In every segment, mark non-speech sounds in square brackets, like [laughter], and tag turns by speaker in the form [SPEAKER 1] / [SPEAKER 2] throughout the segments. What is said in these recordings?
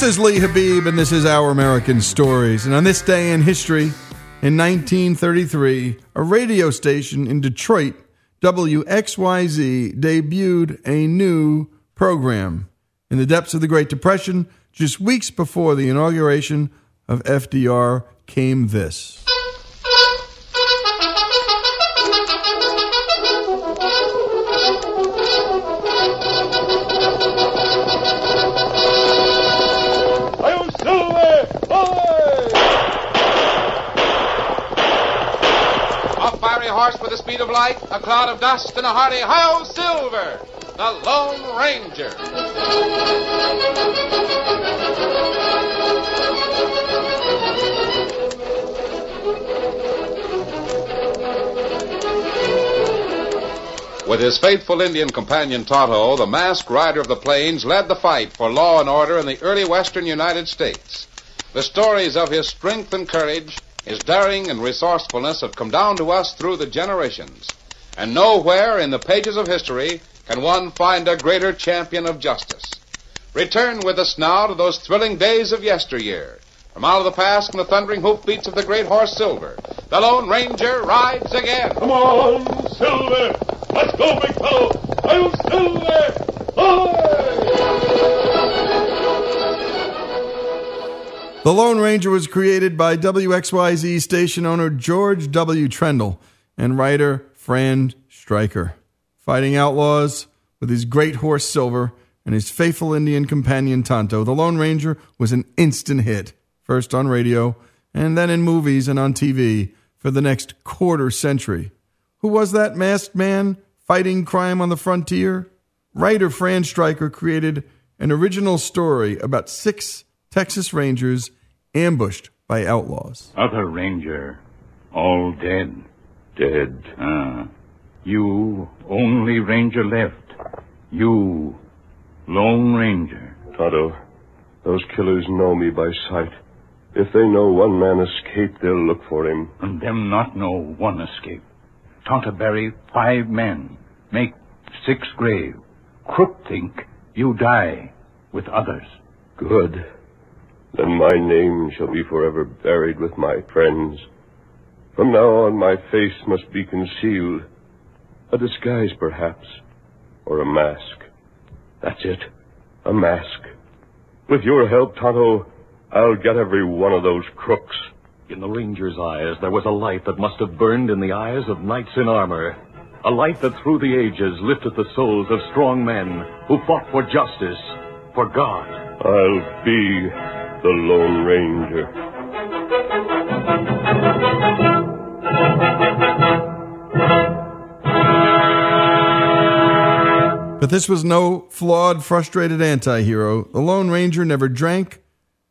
[SPEAKER 1] This is Lee Habib, and this is Our American Stories. And on this day in history, in 1933, a radio station in Detroit, WXYZ, debuted a new program. In the depths of the Great Depression, just weeks before the inauguration of FDR, came this.
[SPEAKER 2] Speed of light, a cloud of dust, and a hearty Hi-Yo Silver, the Lone Ranger. With his faithful Indian companion Tonto, the masked rider of the plains led the fight for law and order in the early western United States. The stories of his strength and courage, his daring and resourcefulness have come down to us through the generations. And nowhere in the pages of history can one find a greater champion of justice. Return with us now to those thrilling days of yesteryear. From out of the past come the thundering hoofbeats of the great horse Silver. The Lone Ranger rides again.
[SPEAKER 3] Come on, Silver! Let's go, big fellow! Hail Silver! Away!
[SPEAKER 1] The Lone Ranger was created by WXYZ station owner George W. Trendle and writer Fran Stryker. Fighting outlaws with his great horse Silver and his faithful Indian companion Tonto, the Lone Ranger was an instant hit, first on radio and then in movies and on TV for the next quarter century. Who was that masked man fighting crime on the frontier? Writer Fran Stryker created an original story about six Texas Rangers ambushed by outlaws.
[SPEAKER 4] Other ranger, all dead.
[SPEAKER 5] Dead.
[SPEAKER 4] Ah, you only ranger left. You, lone ranger.
[SPEAKER 5] Tonto, those killers know me by sight. If they know one man escaped, they'll look for him.
[SPEAKER 4] And them not know one escape. Tonto bury five men, make six grave. Crook think you die with others.
[SPEAKER 5] Good. Then my name shall be forever buried with my friends. From now on, my face must be concealed. A disguise, perhaps. Or a mask. That's it. A mask. With your help, Tonto, I'll get every one of those crooks.
[SPEAKER 6] In the ranger's eyes, there was a light that must have burned in the eyes of knights in armor. A light that through the ages lifted the souls of strong men who fought for justice, for God.
[SPEAKER 5] I'll be the Lone Ranger.
[SPEAKER 1] But this was no flawed, frustrated anti hero. The Lone Ranger never drank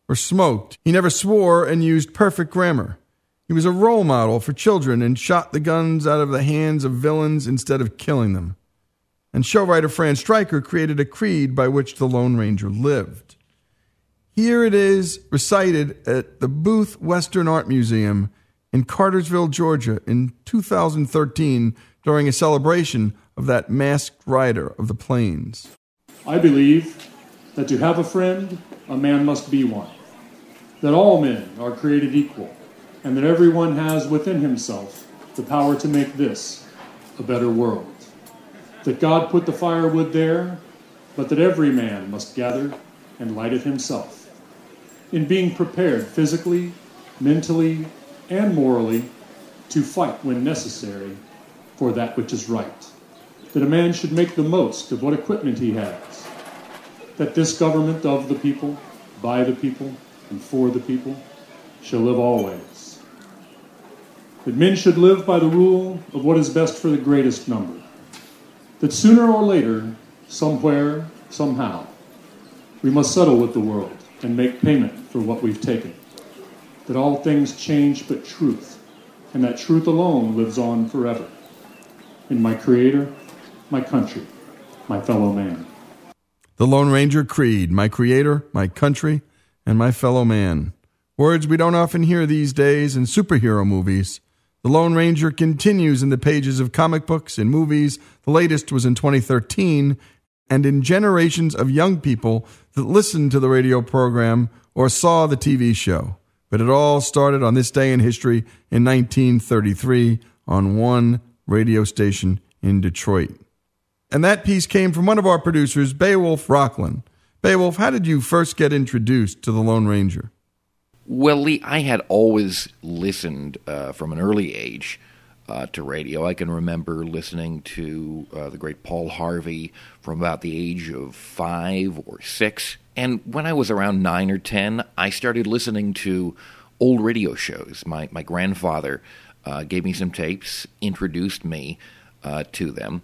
[SPEAKER 1] or smoked. He never swore and used perfect grammar. He was a role model for children and shot the guns out of the hands of villains instead of killing them. And show writer Fran Stryker created a creed by which the Lone Ranger lived. Here it is recited at the Booth Western Art Museum in Cartersville, Georgia in 2013 during a celebration of that masked rider of the plains.
[SPEAKER 7] I believe that to have a friend, a man must be one. That all men are created equal, and that everyone has within himself the power to make this a better world. That God put the firewood there, but that every man must gather and light it himself. In being prepared physically, mentally, and morally to fight when necessary for that which is right. That a man should make the most of what equipment he has, that this government of the people, by the people, and for the people shall live always, that men should live by the rule of what is best for the greatest number, that sooner or later, somewhere, somehow, we must settle with the world and make payment for what we've taken, that all things change but truth, and that truth alone lives on forever in my Creator, my country, my fellow man.
[SPEAKER 1] The Lone Ranger Creed, my creator, my country, and my fellow man. Words we don't often hear these days in superhero movies. The Lone Ranger continues in the pages of comic books and movies. The latest was in 2013, and in generations of young people that listened to the radio program or saw the TV show. But it all started on this day in history in 1933 on one radio station in Detroit. And that piece came from one of our producers, Beowulf Rockland. Beowulf, how did you first get introduced to the Lone Ranger?
[SPEAKER 8] Well, Lee, I had always listened uh, from an early age uh, to radio. I can remember listening to uh, the great Paul Harvey from about the age of five or six. And when I was around nine or ten, I started listening to old radio shows. My, my grandfather uh, gave me some tapes, introduced me uh, to them,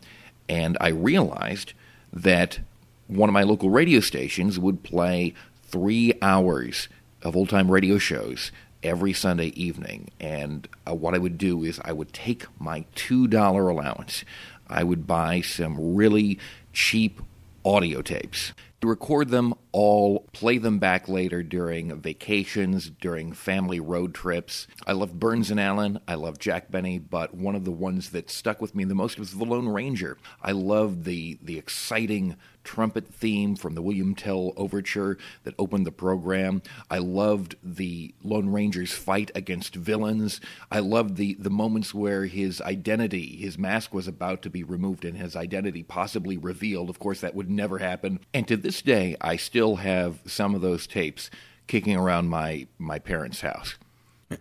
[SPEAKER 8] and I realized that one of my local radio stations would play three hours of old time radio shows every Sunday evening. And uh, what I would do is I would take my $2 allowance, I would buy some really cheap audio tapes record them all, play them back later during vacations, during family road trips. I loved Burns and Allen, I loved Jack Benny, but one of the ones that stuck with me the most was The Lone Ranger. I loved the the exciting trumpet theme from the William Tell overture that opened the program. I loved the Lone Ranger's fight against villains. I loved the the moments where his identity, his mask was about to be removed and his identity possibly revealed. Of course, that would never happen. And to this day, I still have some of those tapes kicking around my my parents' house.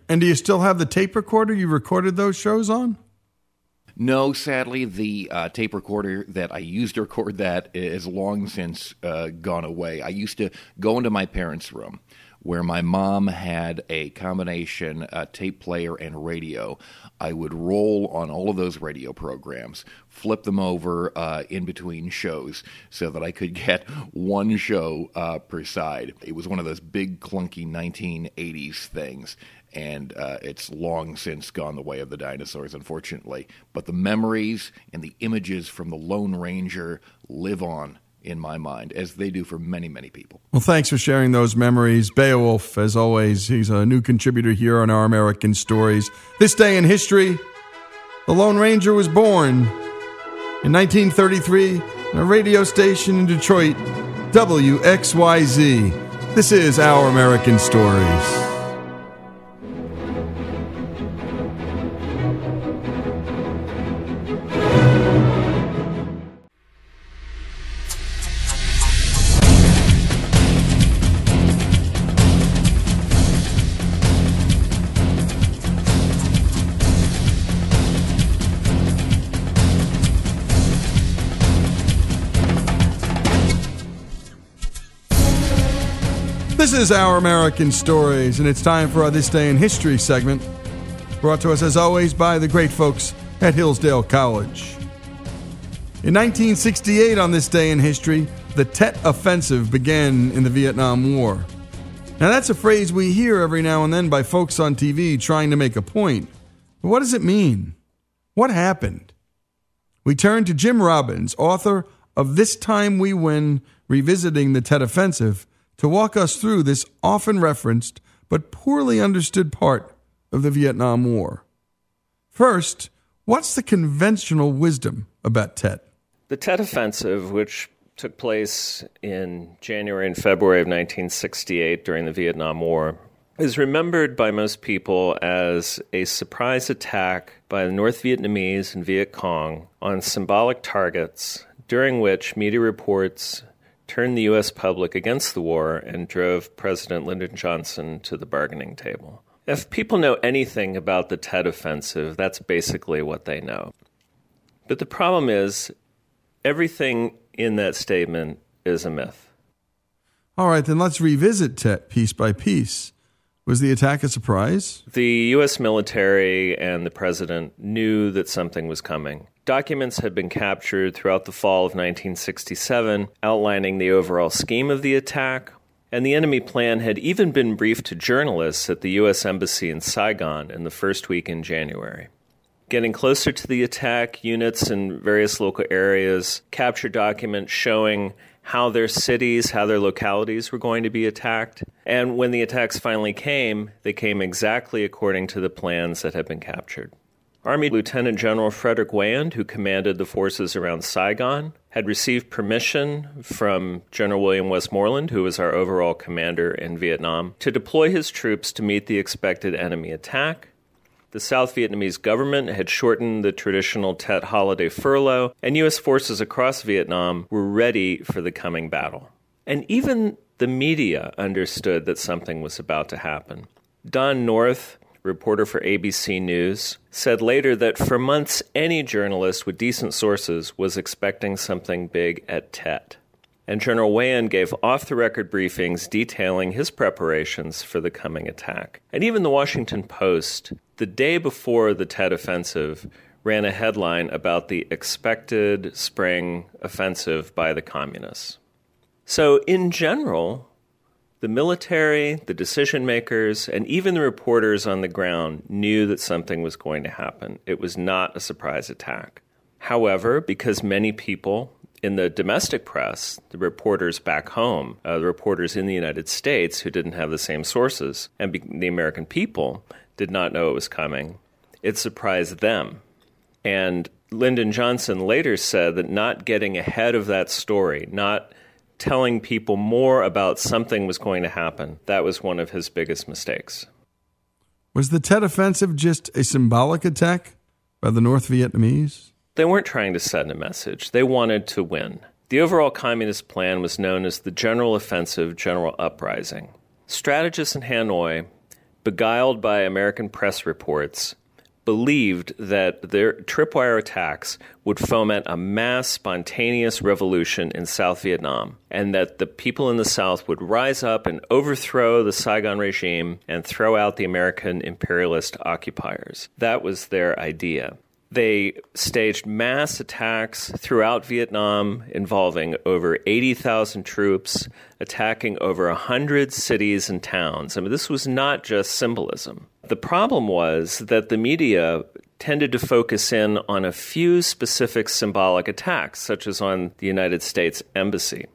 [SPEAKER 1] And do you still have the tape recorder you recorded those shows on?
[SPEAKER 8] No, sadly, the uh, tape recorder that I used to record that is long since uh, gone away. I used to go into my parents' room where my mom had a combination uh, tape player and radio. I would roll on all of those radio programs, flip them over uh, in between shows so that I could [laughs] get one show uh, per side. It was one of those big, clunky 1980s things and uh, it's long since gone the way of the dinosaurs, unfortunately. But the memories and the images from the Lone Ranger live on in my mind, as they do for many, many people.
[SPEAKER 1] Well, thanks for sharing those memories. Beowulf, as always, he's a new contributor here on Our American Stories. This day in history, the Lone Ranger was born in 1933 in a radio station in Detroit, WXYZ. This is Our American Stories. Is Our American Stories, and it's time for our This Day in History segment, brought to us as always by the great folks at Hillsdale College. In 1968, on this day in history, the Tet Offensive began in the Vietnam War. Now, that's a phrase we hear every now and then by folks on TV trying to make a point. But what does it mean? What happened? We turn to Jim Robbins, author of This Time We Win Revisiting the Tet Offensive to walk us through this often referenced but poorly understood part of the Vietnam War. First, what's the conventional wisdom about Tet?
[SPEAKER 9] The Tet Offensive, which took place in January and February of 1968 during the Vietnam War, is remembered by most people as a surprise attack by the North Vietnamese and Viet Cong on symbolic targets, during which media reports turned the U.S. public against the war and drove President Lyndon Johnson to the bargaining table. If people know anything about the Tet Offensive, that's basically what they know. But the problem is, everything in that statement is a myth.
[SPEAKER 1] All right, then let's revisit Tet piece by piece. Was the attack a surprise?
[SPEAKER 9] The U.S. military and the president knew that something was coming. Documents had been captured throughout the fall of 1967 outlining the overall scheme of the attack, and the enemy plan had even been briefed to journalists at the U.S. Embassy in Saigon in the first week in January. Getting closer to the attack, units in various local areas captured documents showing how their cities, how their localities were going to be attacked. And when the attacks finally came, they came exactly according to the plans that had been captured. Army Lieutenant General Frederick Weyand, who commanded the forces around Saigon, had received permission from General William Westmoreland, who was our overall commander in Vietnam, to deploy his troops to meet the expected enemy attack. The South Vietnamese government had shortened the traditional Tet holiday furlough, and U.S. forces across Vietnam were ready for the coming battle. And even the media understood that something was about to happen. Don North, reporter for ABC News, said later that for months any journalist with decent sources was expecting something big at Tet. And General Weyand gave off the record briefings detailing his preparations for the coming attack. And even the Washington Post, the day before the Tet offensive, ran a headline about the expected spring offensive by the communists. So, in general, the military, the decision makers, and even the reporters on the ground knew that something was going to happen. It was not a surprise attack. However, because many people in the domestic press, the reporters back home, uh, the reporters in the United States who didn't have the same sources, and be- the American people did not know it was coming, it surprised them. And Lyndon Johnson later said that not getting ahead of that story, not telling people more about something was going to happen. That was one of his biggest mistakes.
[SPEAKER 1] Was the Tet Offensive just a symbolic attack by the North Vietnamese?
[SPEAKER 9] They weren't trying to send a message, they wanted to win. The overall communist plan was known as the General Offensive General Uprising. Strategists in Hanoi, beguiled by American press reports, believed that their tripwire attacks would foment a mass spontaneous revolution in South Vietnam, and that the people in the South would rise up and overthrow the Saigon regime and throw out the American imperialist occupiers. That was their idea. They staged mass attacks throughout Vietnam involving over 80,000 troops, attacking over 100 cities and towns. I mean, this was not just symbolism. The problem was that the media tended to focus in on a few specific symbolic attacks, such as on the United States Embassy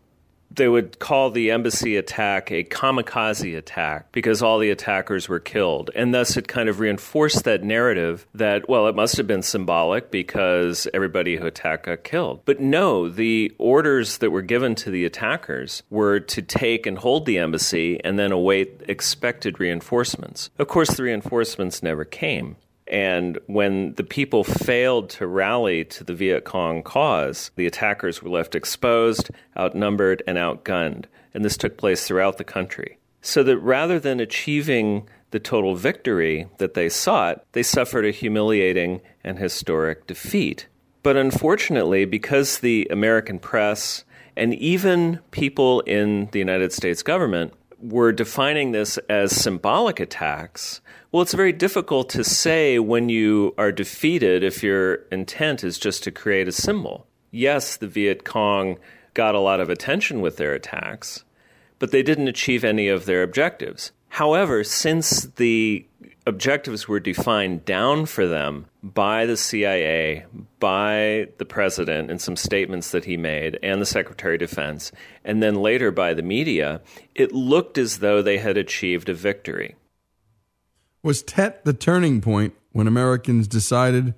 [SPEAKER 9] they would call the embassy attack a kamikaze attack because all the attackers were killed. And thus it kind of reinforced that narrative that, well, it must have been symbolic because everybody who attacked got killed. But no, the orders that were given to the attackers were to take and hold the embassy and then await expected reinforcements. Of course, the reinforcements never came. And when the people failed to rally to the Viet Cong cause, the attackers were left exposed, outnumbered, and outgunned. And this took place throughout the country. So that rather than achieving the total victory that they sought, they suffered a humiliating and historic defeat. But unfortunately, because the American press and even people in the United States government were defining this as symbolic attacks, well, it's very difficult to say when you are defeated if your intent is just to create a symbol. Yes, the Viet Cong got a lot of attention with their attacks, but they didn't achieve any of their objectives. However, since the objectives were defined down for them by the CIA, by the president in some statements that he made, and the Secretary of Defense, and then later by the media, it looked as though they had achieved a victory.
[SPEAKER 1] Was Tet the turning point when Americans decided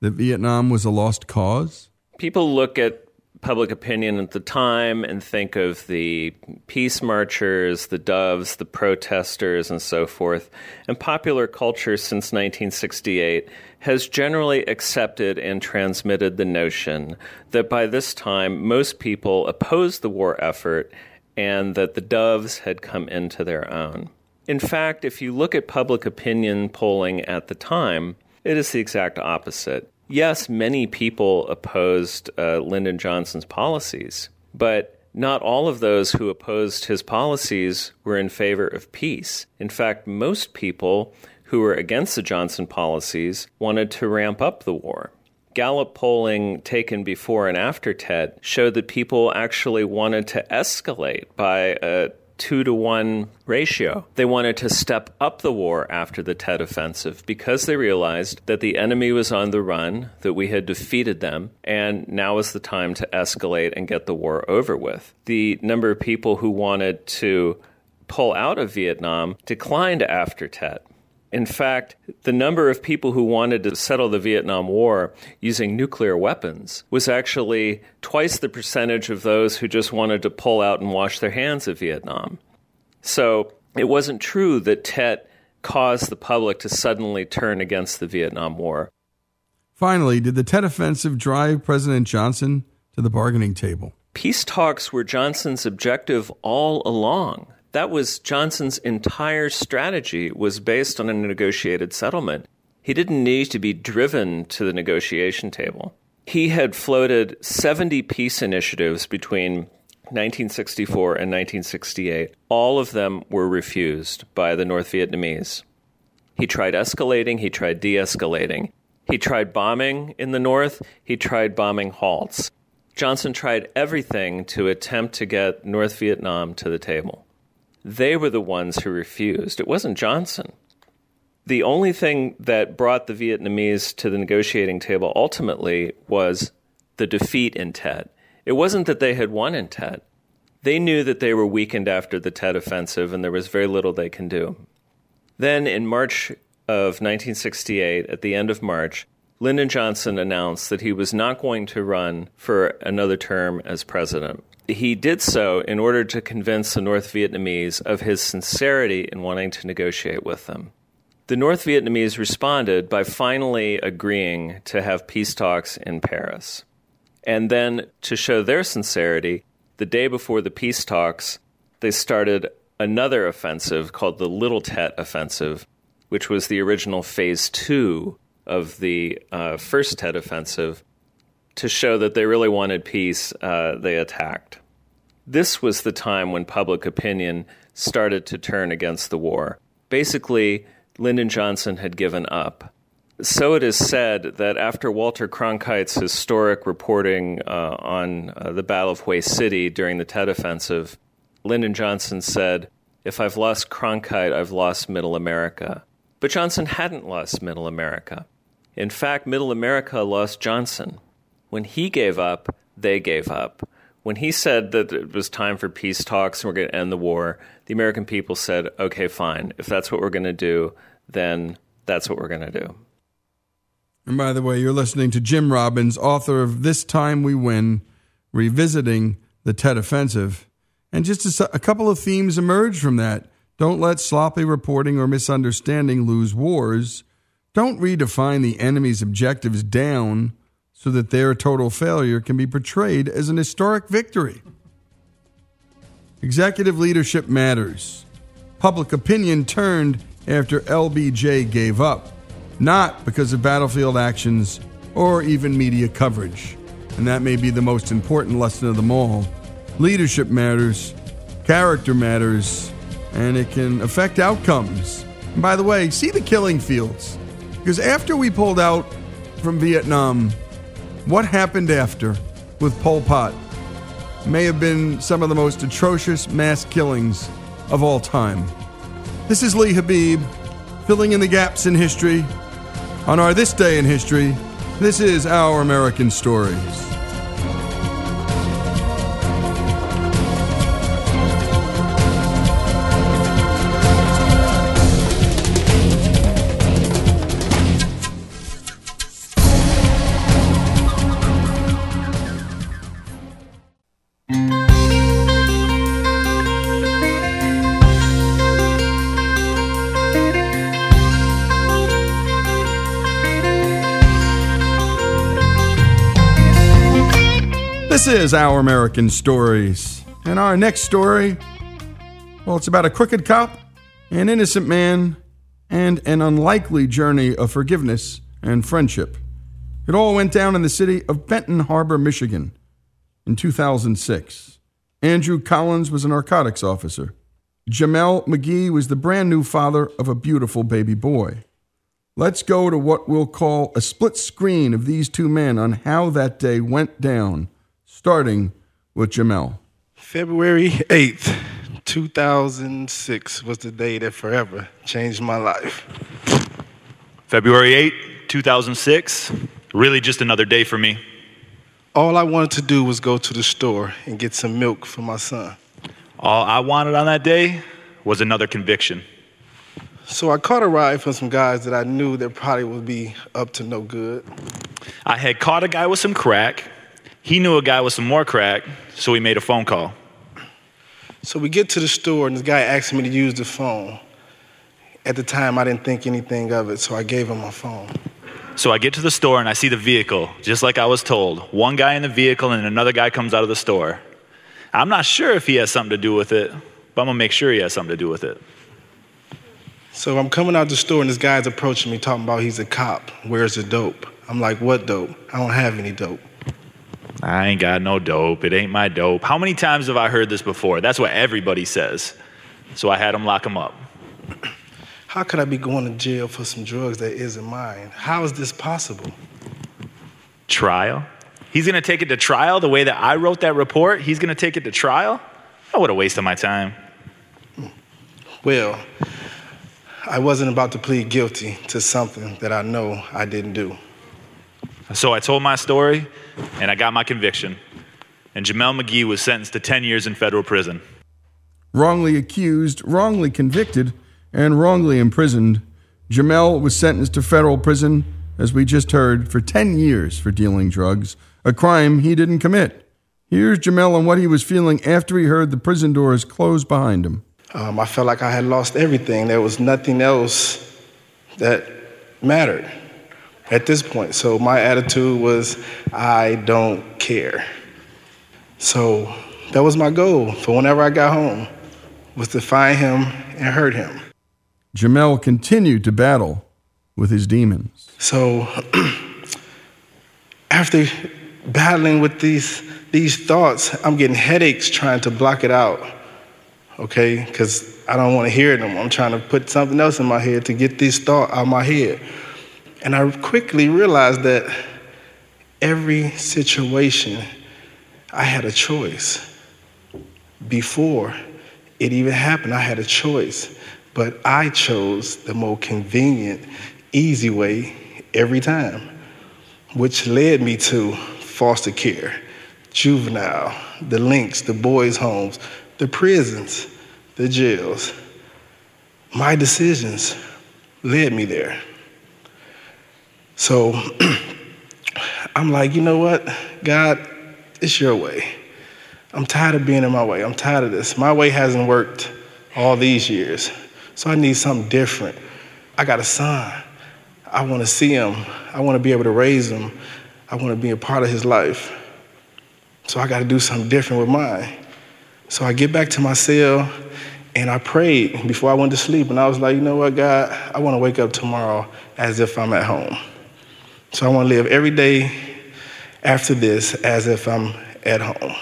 [SPEAKER 1] that Vietnam was a lost cause?
[SPEAKER 9] People look at public opinion at the time and think of the peace marchers, the doves, the protesters, and so forth. And popular culture since 1968 has generally accepted and transmitted the notion that by this time most people opposed the war effort and that the doves had come into their own. In fact, if you look at public opinion polling at the time, it is the exact opposite. Yes, many people opposed uh, Lyndon Johnson's policies, but not all of those who opposed his policies were in favor of peace. In fact, most people who were against the Johnson policies wanted to ramp up the war. Gallup polling taken before and after Tet showed that people actually wanted to escalate by a two to one ratio. They wanted to step up the war after the Tet Offensive because they realized that the enemy was on the run, that we had defeated them, and now was the time to escalate and get the war over with. The number of people who wanted to pull out of Vietnam declined after Tet. In fact, the number of people who wanted to settle the Vietnam War using nuclear weapons was actually twice the percentage of those who just wanted to pull out and wash their hands of Vietnam. So it wasn't true that Tet caused the public to suddenly turn against the Vietnam War.
[SPEAKER 1] Finally, did the Tet Offensive drive President Johnson to the bargaining table?
[SPEAKER 9] Peace talks were Johnson's objective all along that was Johnson's entire strategy was based on a negotiated settlement. He didn't need to be driven to the negotiation table. He had floated 70 peace initiatives between 1964 and 1968. All of them were refused by the North Vietnamese. He tried escalating, he tried de escalating. He tried bombing in the North, he tried bombing halts. Johnson tried everything to attempt to get North Vietnam to the table. They were the ones who refused. It wasn't Johnson. The only thing that brought the Vietnamese to the negotiating table ultimately was the defeat in Tet. It wasn't that they had won in Tet. They knew that they were weakened after the Tet offensive, and there was very little they can do. Then, in March of 1968, at the end of March, Lyndon Johnson announced that he was not going to run for another term as president. He did so in order to convince the North Vietnamese of his sincerity in wanting to negotiate with them. The North Vietnamese responded by finally agreeing to have peace talks in Paris. And then, to show their sincerity, the day before the peace talks, they started another offensive called the Little Tet Offensive, which was the original phase two of the uh, first Tet Offensive. To show that they really wanted peace, uh, they attacked. This was the time when public opinion started to turn against the war. Basically, Lyndon Johnson had given up. So it is said that after Walter Cronkite's historic reporting uh, on uh, the Battle of Hue City during the Tet Offensive, Lyndon Johnson said, If I've lost Cronkite, I've lost Middle America. But Johnson hadn't lost Middle America. In fact, Middle America lost Johnson. When he gave up, they gave up. When he said that it was time for peace talks and we're going to end the war, the American people said, okay, fine. If that's what we're going to do, then that's what we're going to do.
[SPEAKER 1] And by the way, you're listening to Jim Robbins, author of This Time We Win, revisiting the Tet Offensive. And just a, a couple of themes emerge from that. Don't let sloppy reporting or misunderstanding lose wars. Don't redefine the enemy's objectives down so that their total failure can be portrayed as an historic victory. Executive leadership matters. Public opinion turned after LBJ gave up, not because of battlefield actions or even media coverage. And that may be the most important lesson of them all. Leadership matters, character matters, and it can affect outcomes. And by the way, see the killing fields. Because after we pulled out from Vietnam, what happened after with Pol Pot may have been some of the most atrocious mass killings of all time. This is Lee Habib, filling in the gaps in history. On our This Day in History, this is Our American Stories. This is Our American Stories. And our next story, well, it's about a crooked cop, an innocent man, and an unlikely journey of forgiveness and friendship. It all went down in the city of Benton Harbor, Michigan in 2006. Andrew Collins was a narcotics officer. Jamel McGee was the brand new father of a beautiful baby boy. Let's go to what we'll call a split screen of these two men on how that day went down starting with Jamel.
[SPEAKER 10] February 8th, 2006 was the day that forever changed my life.
[SPEAKER 11] February 8, 2006. Really just another day for me.
[SPEAKER 10] All I wanted to do was go to the store and get some milk for my son.
[SPEAKER 11] All I wanted on that day was another conviction.
[SPEAKER 10] So I caught a ride from some guys that I knew that probably would be up to no good.
[SPEAKER 11] I had caught a guy with some crack. He knew a guy with some more crack, so he made a phone call.
[SPEAKER 10] So we get to the store, and this guy asks me to use the phone. At the time, I didn't think anything of it, so I gave him my phone.
[SPEAKER 11] So I get to the store and I see the vehicle, just like I was told. One guy in the vehicle and another guy comes out of the store. I'm not sure if he has something to do with it, but I'm gonna make sure he has something to do with it.
[SPEAKER 10] So I'm coming out the store, and this guy's approaching me, talking about he's a cop. Where's the dope? I'm like, what dope? I don't have any dope.
[SPEAKER 11] I ain't got no dope. It ain't my dope. How many times have I heard this before? That's what everybody says. So I had him lock him up.
[SPEAKER 10] How could I be going to jail for some drugs that isn't mine? How is this possible?
[SPEAKER 11] Trial? He's gonna take it to trial the way that I wrote that report? He's gonna take it to trial? Oh, what a waste of my time.
[SPEAKER 10] Well, I wasn't about to plead guilty to something that I know I didn't do.
[SPEAKER 11] So I told my story, and I got my conviction. And Jamel McGee was sentenced to 10 years in federal prison.
[SPEAKER 1] Wrongly accused, wrongly convicted, and wrongly imprisoned, Jamel was sentenced to federal prison, as we just heard, for 10 years for dealing drugs, a crime he didn't commit. Here's Jamel on what he was feeling after he heard the prison doors close behind him.
[SPEAKER 10] Um, I felt like I had lost everything. There was nothing else that mattered at this point. So my attitude was, I don't care. So that was my goal for whenever I got home, was to find him and hurt him.
[SPEAKER 1] Jamel continued to battle with his demons.
[SPEAKER 10] So [clears throat] after battling with these these thoughts, I'm getting headaches trying to block it out. Okay, because I don't want to hear them. I'm trying to put something else in my head to get this thought out of my head. And I quickly realized that every situation, I had a choice. Before it even happened, I had a choice. But I chose the more convenient, easy way every time, which led me to foster care, juvenile, the links, the boys' homes, the prisons, the jails. My decisions led me there. So [clears throat] I'm like, you know what, God, it's your way. I'm tired of being in my way. I'm tired of this. My way hasn't worked all these years. So I need something different. I got a son. I want to see him. I want to be able to raise him. I want to be a part of his life. So I got to do something different with mine. So I get back to my cell and I prayed before I went to sleep. And I was like, you know what, God, I want to wake up tomorrow as if I'm at home. So I want to live every day after this as if I'm at home.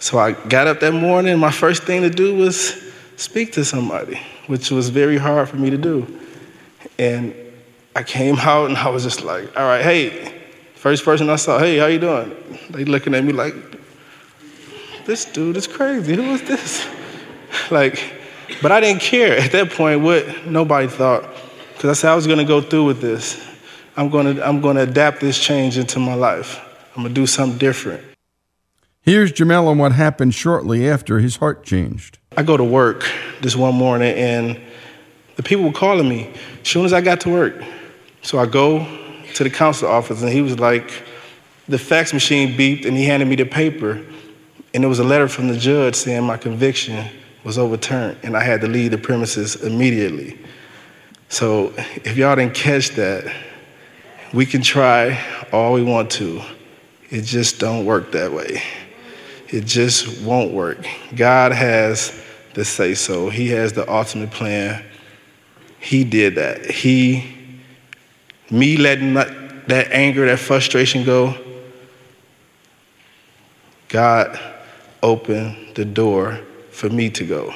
[SPEAKER 10] So I got up that morning. My first thing to do was speak to somebody, which was very hard for me to do. And I came [laughs] out and I was just like, all right, hey, first person I saw, hey, how you doing? They looking at me like, this dude is crazy. Who is this? [laughs] like, but I didn't care at that point what nobody thought, because I said I was going to go through with this. I'm going to I'm going to adapt this change into my life. I'm going to do something different.
[SPEAKER 1] Here's Jamel on what happened shortly after his heart changed.
[SPEAKER 10] I go to work this one morning and the people were calling me as soon as I got to work. So I go to the council office and he was like, the fax machine beeped and he handed me the paper and there was a letter from the judge saying my conviction was overturned and I had to leave the premises immediately. So if y'all didn't catch that, we can try all we want to. It just don't work that way. It just won't work. God has the say so. He has the ultimate plan. He did that. He, me letting that anger, that frustration go, God opened the door for me to go.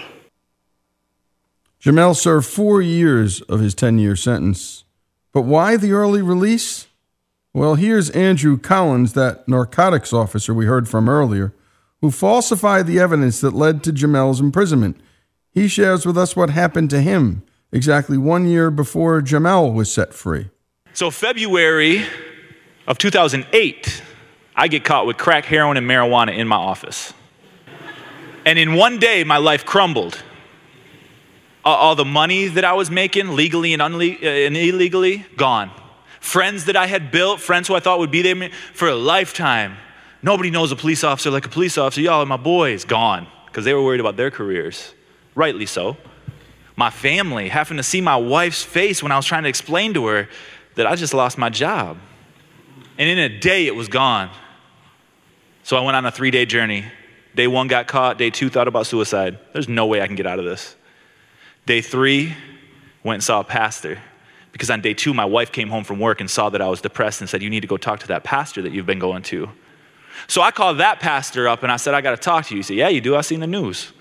[SPEAKER 1] Jamel served four years of his 10 year sentence. But why the early release? Well, here's Andrew Collins, that narcotics officer we heard from earlier, who falsified the evidence that led to Jamel's imprisonment. He shares with us what happened to him exactly one year before Jamel was set free.
[SPEAKER 11] So, February of 2008, I get caught with crack, heroin, and marijuana in my office. And in one day, my life crumbled. All the money that I was making, legally and, unle- uh, and illegally, gone. Friends that I had built, friends who I thought would be there for a lifetime. Nobody knows a police officer like a police officer. Y'all are my boys, gone. Because they were worried about their careers. Rightly so. My family, having to see my wife's face when I was trying to explain to her that I just lost my job. And in a day, it was gone. So I went on a three day journey. Day one got caught. Day two thought about suicide. There's no way I can get out of this. Day three, went and saw a pastor. Because on day two, my wife came home from work and saw that I was depressed and said, You need to go talk to that pastor that you've been going to. So I called that pastor up and I said, I got to talk to you. He said, Yeah, you do. I've seen the news.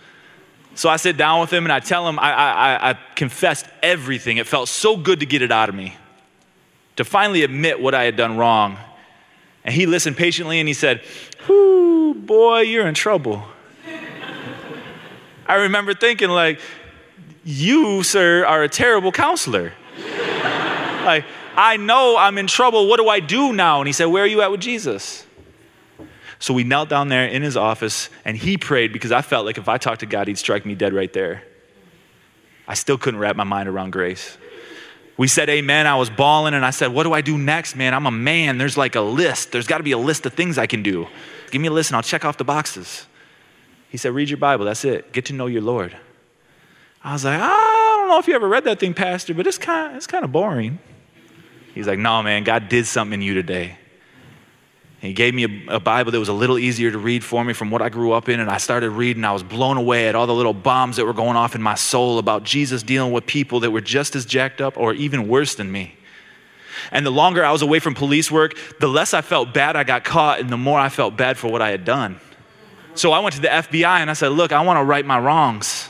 [SPEAKER 11] So I sit down with him and I tell him, I, I, I confessed everything. It felt so good to get it out of me, to finally admit what I had done wrong. And he listened patiently and he said, Whoo, boy, you're in trouble. [laughs] I remember thinking, like, you, sir, are a terrible counselor. like, I know I'm in trouble. What do I do now? And he said, Where are you at with Jesus? So we knelt down there in his office and he prayed because I felt like if I talked to God, he'd strike me dead right there. I still couldn't wrap my mind around grace. We said amen. I was bawling and I said, What do I do next, man? I'm a man. There's like a list. There's got to be a list of things I can do. Give me a list and I'll check off the boxes. He said, Read your Bible. That's it. Get to know your Lord. I was like, ah, I don't know if you ever read that thing, Pastor, but it's kind of, it's kind of boring. He's like, No, man, God did something in you today. He gave me a, a, Bible that was a little easier to read for me from what I grew up in, and I started reading. I was blown away at all the little bombs that were going off in my soul about Jesus dealing with people that were just as jacked up or even worse than me. And the longer I was away from police work, the less I felt bad I got caught, and the more I felt bad for what I had done. So I went to the FBI and I said, Look, I want to right my wrongs.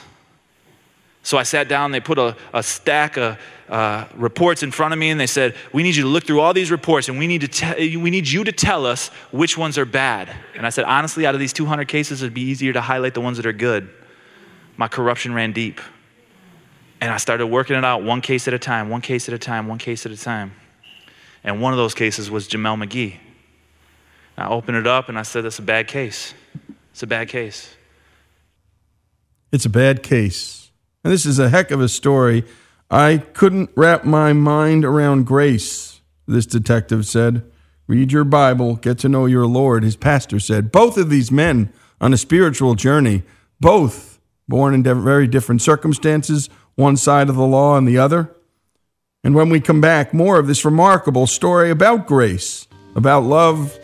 [SPEAKER 11] So I sat down, they put a, a stack of uh, reports in front of me, and they said, We need you to look through all these reports, and we need, to te- we need you to tell us which ones are bad. And I said, Honestly, out of these 200 cases, it'd be easier to highlight the ones that are good. My corruption ran deep. And I started working it out one case at a time, one case at a time, one case at a time. And one of those cases was Jamel McGee. I opened it up and I said, That's a bad case. It's a bad case.
[SPEAKER 1] It's a bad case. And this is a heck of a story. I couldn't wrap my mind around grace, this detective said. Read your Bible, get to know your Lord, his pastor said. Both of these men on a spiritual journey, both born in very different circumstances, one side of the law and the other. And when we come back, more of this remarkable story about grace, about love,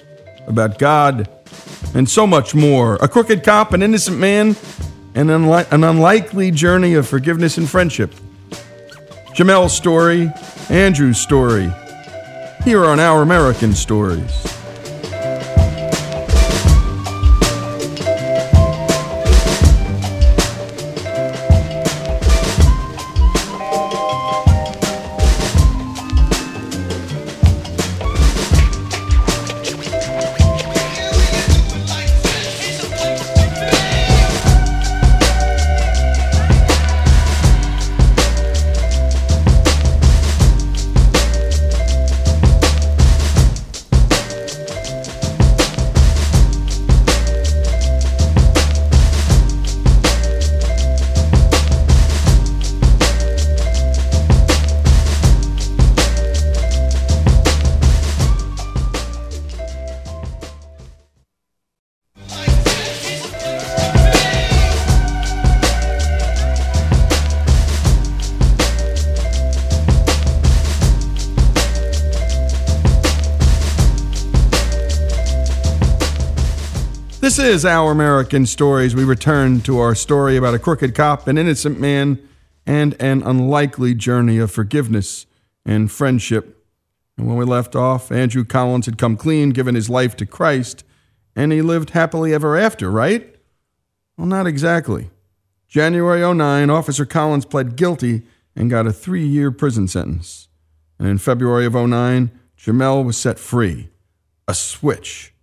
[SPEAKER 1] about God, and so much more. A crooked cop, an innocent man, and unli- an unlikely journey of forgiveness and friendship. Jamel's story, Andrew's story, here on Our American Stories. Is Our American Stories. We return to our story about a crooked cop, an innocent man, and an unlikely journey of forgiveness and friendship. And when we left off, Andrew Collins had come clean, given his life to Christ, and he lived happily ever after, right? Well, not exactly. January 09, Officer Collins pled guilty and got a three year prison sentence. And in February of 09, Jamel was set free. A switch.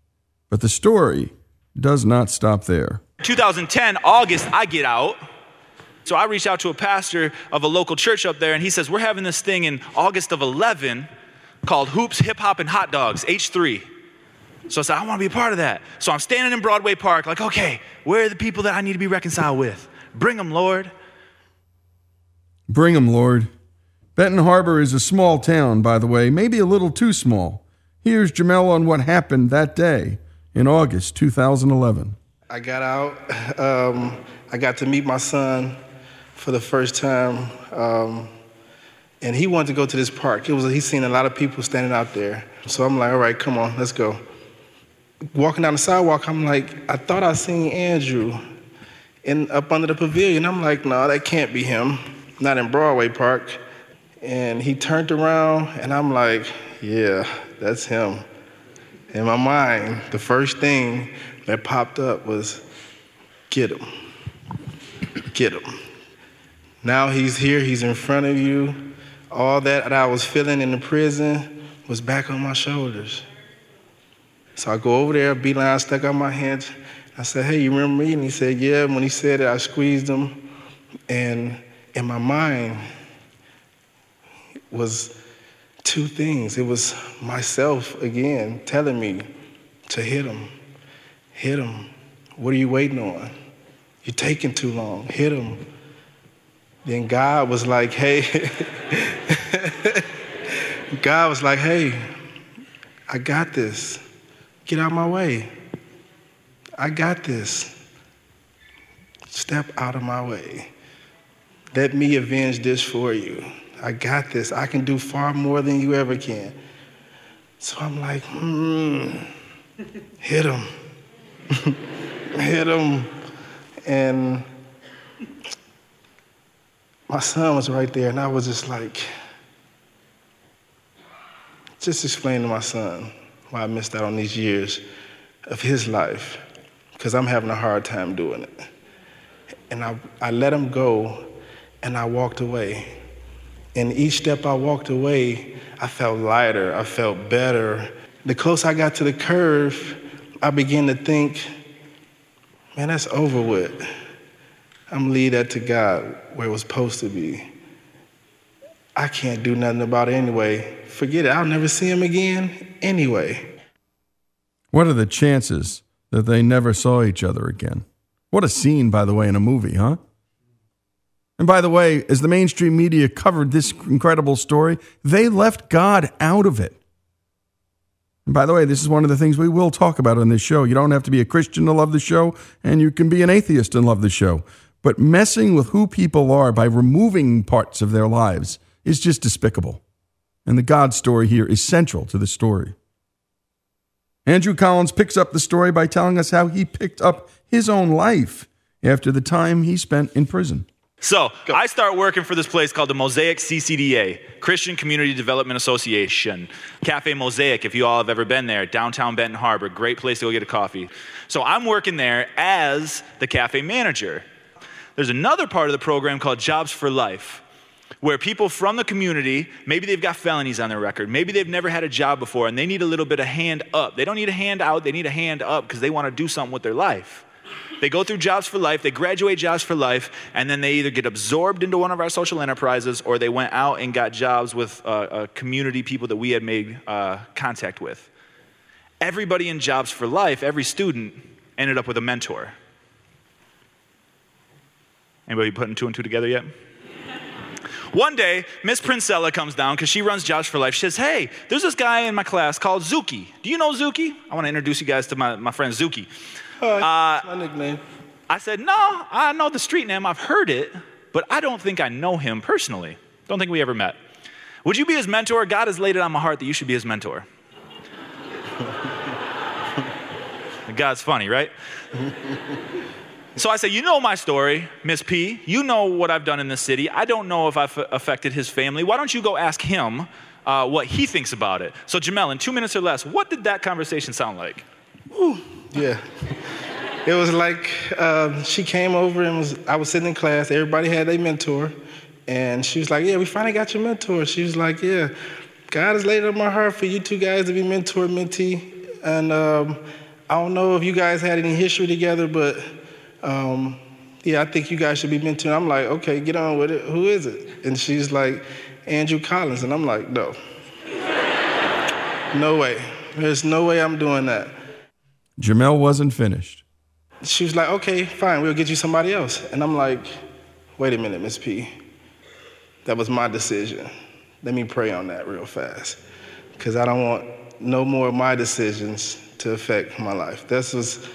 [SPEAKER 1] But the story does not stop there.
[SPEAKER 11] 2010, August, I get out. So I reach out to a pastor of a local church up there, and he says, We're having this thing in August of 11 called Hoops, Hip Hop, and Hot Dogs, H3. So I said, I want to be a part of that. So I'm standing in Broadway Park, like, okay, where are the people that I need to be reconciled with? Bring them, Lord.
[SPEAKER 1] Bring 'em, Lord. Benton Harbor is a small town, by the way, maybe a little too small. Here's Jamel on what happened that day in August 2011.
[SPEAKER 10] I got out. Um, I got to meet my son for the first time, um, and he wanted to go to this park. It was he's seen a lot of people standing out there, so I'm like, all right, come on, let's go. Walking down the sidewalk, I'm like, I thought I seen Andrew in up under the pavilion. I'm like, no, that can't be him. Not in Broadway Park. And he turned around, and I'm like, yeah, that's him. In my mind, the first thing that popped up was, get him. Get him. Now he's here, he's in front of you. All that, I was feeling in the prison was back on my shoulders. So I go over there, beeline stuck out my hands. I said, hey, you remember me? And he said, yeah. When he said it, I squeezed him. And in my mind was two things. It was myself again telling me to hit him. Hit him. What are you waiting on? You're taking too long. Hit him. Then God was like, hey, [laughs] God was like, hey, I got this. Get out of my way. I got this. Step out of my way. Let me avenge this for you. I got this. I can do far more than you ever can. So I'm like, hmm, hit him. [laughs] hit him. And my son was right there, and I was just like, just explain to my son why I missed out on these years of his life, because I'm having a hard time doing it. And I, I let him go, and I walked away. And each step I walked away, I felt lighter, I felt better. The closer I got to the curve, I began to think, man, that's over with. I'm leave that to God where it was supposed to be. I can't do nothing about it anyway. Forget it, I'll never see him again anyway.
[SPEAKER 1] What are the chances that they never saw each other again? What a scene, by the way, in a movie, huh? And by the way, as the mainstream media covered this incredible story, they left God out of it. And by the way, this is one of the things we will talk about on this show. You don't have to be a Christian to love the show, and you can be an atheist and love the show. But messing with who people are by removing parts of their lives is just despicable. And the God story here is central to the story. Andrew Collins picks up the story by telling us how he picked up his own life after the time he spent in prison.
[SPEAKER 11] So I start working for this place called the Mosaic CCDA, Christian Community Development Association. Cafe Mosaic, if you all have ever been there, downtown Benton Harbor, great place to go get a coffee. So I'm working there as the cafe manager. There's another part of the program called Jobs for Life, where people from the community, maybe they've got felonies on their record, maybe they've never had a job before, and they need a little bit of hand up. They don't need a hand out, they need a hand up because they want to do something with their life. They go through Jobs for Life, they graduate Jobs for Life, and then they either get absorbed into one of our social enterprises or they went out and got jobs with uh, uh, community people that we had made uh, contact with. Everybody in Jobs for Life, every student, ended up with a mentor. Anybody putting two and two together yet? One day, Miss Princella comes down because she runs Jobs for Life. She says, Hey, there's this guy in my class called Zuki. Do you know Zuki? I want to introduce you guys to my, my friend Zuki.
[SPEAKER 10] Hi, my nickname.
[SPEAKER 11] I said, No, I know the street name. I've heard it, but I don't think I know him personally. Don't think we ever met. Would you be his mentor? God has laid it on my heart that you should be his mentor. [laughs] God's funny, right? [laughs] So I said, You know my story, Miss P. You know what I've done in this city. I don't know if I've affected his family. Why don't you go ask him uh, what he thinks about it? So, Jameel, in two minutes or less, what did that conversation sound like?
[SPEAKER 10] Whew, yeah. It was like um, she came over and was, I was sitting in class. Everybody had their mentor. And she was like, Yeah, we finally got your mentor. She was like, Yeah, God has laid it on my heart for you two guys to be mentor mentee. And um, I don't know if you guys had any history together, but um, yeah, I think you guys should be mentoring. I'm like, okay, get on with it. Who is it? And she's like, Andrew Collins. And I'm like, no. no way. There's no way I'm doing that.
[SPEAKER 1] Jameel wasn't finished.
[SPEAKER 10] She was like, okay, fine, we'll get you somebody else. And I'm like, wait a minute, Miss P. That was my decision. Let me pray on that real fast. Because I don't want no more of my decisions to affect my life. This was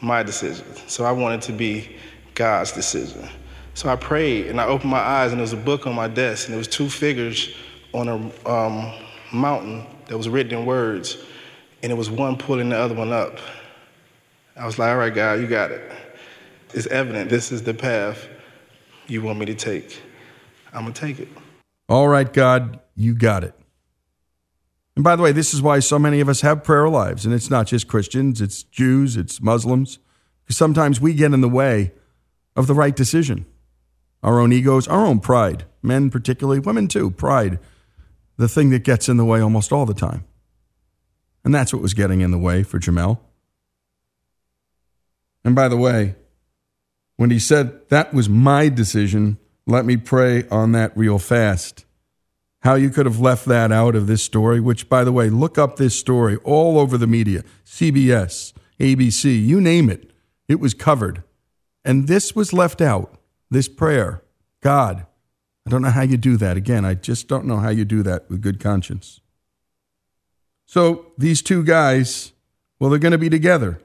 [SPEAKER 10] my decision. So I wanted to be God's decision. So I prayed and I opened my eyes and there was a book on my desk and there was two figures on a um, mountain that was written in words and it was one pulling the other one up. I was like, all right, God, you got it. It's evident this is the path you want me to take. I'm going to take it.
[SPEAKER 1] All right, God, you got it. And by the way, this is why so many of us have prayer lives. And it's not just Christians, it's Jews, it's Muslims. Because sometimes we get in the way of the right decision. Our own egos, our own pride, men particularly, women too, pride, the thing that gets in the way almost all the time. And that's what was getting in the way for Jameel. And by the way, when he said, That was my decision, let me pray on that real fast. How you could have left that out of this story, which, by the way, look up this story all over the media CBS, ABC, you name it. It was covered. And this was left out this prayer God, I don't know how you do that. Again, I just don't know how you do that with good conscience. So these two guys, well, they're going to be together.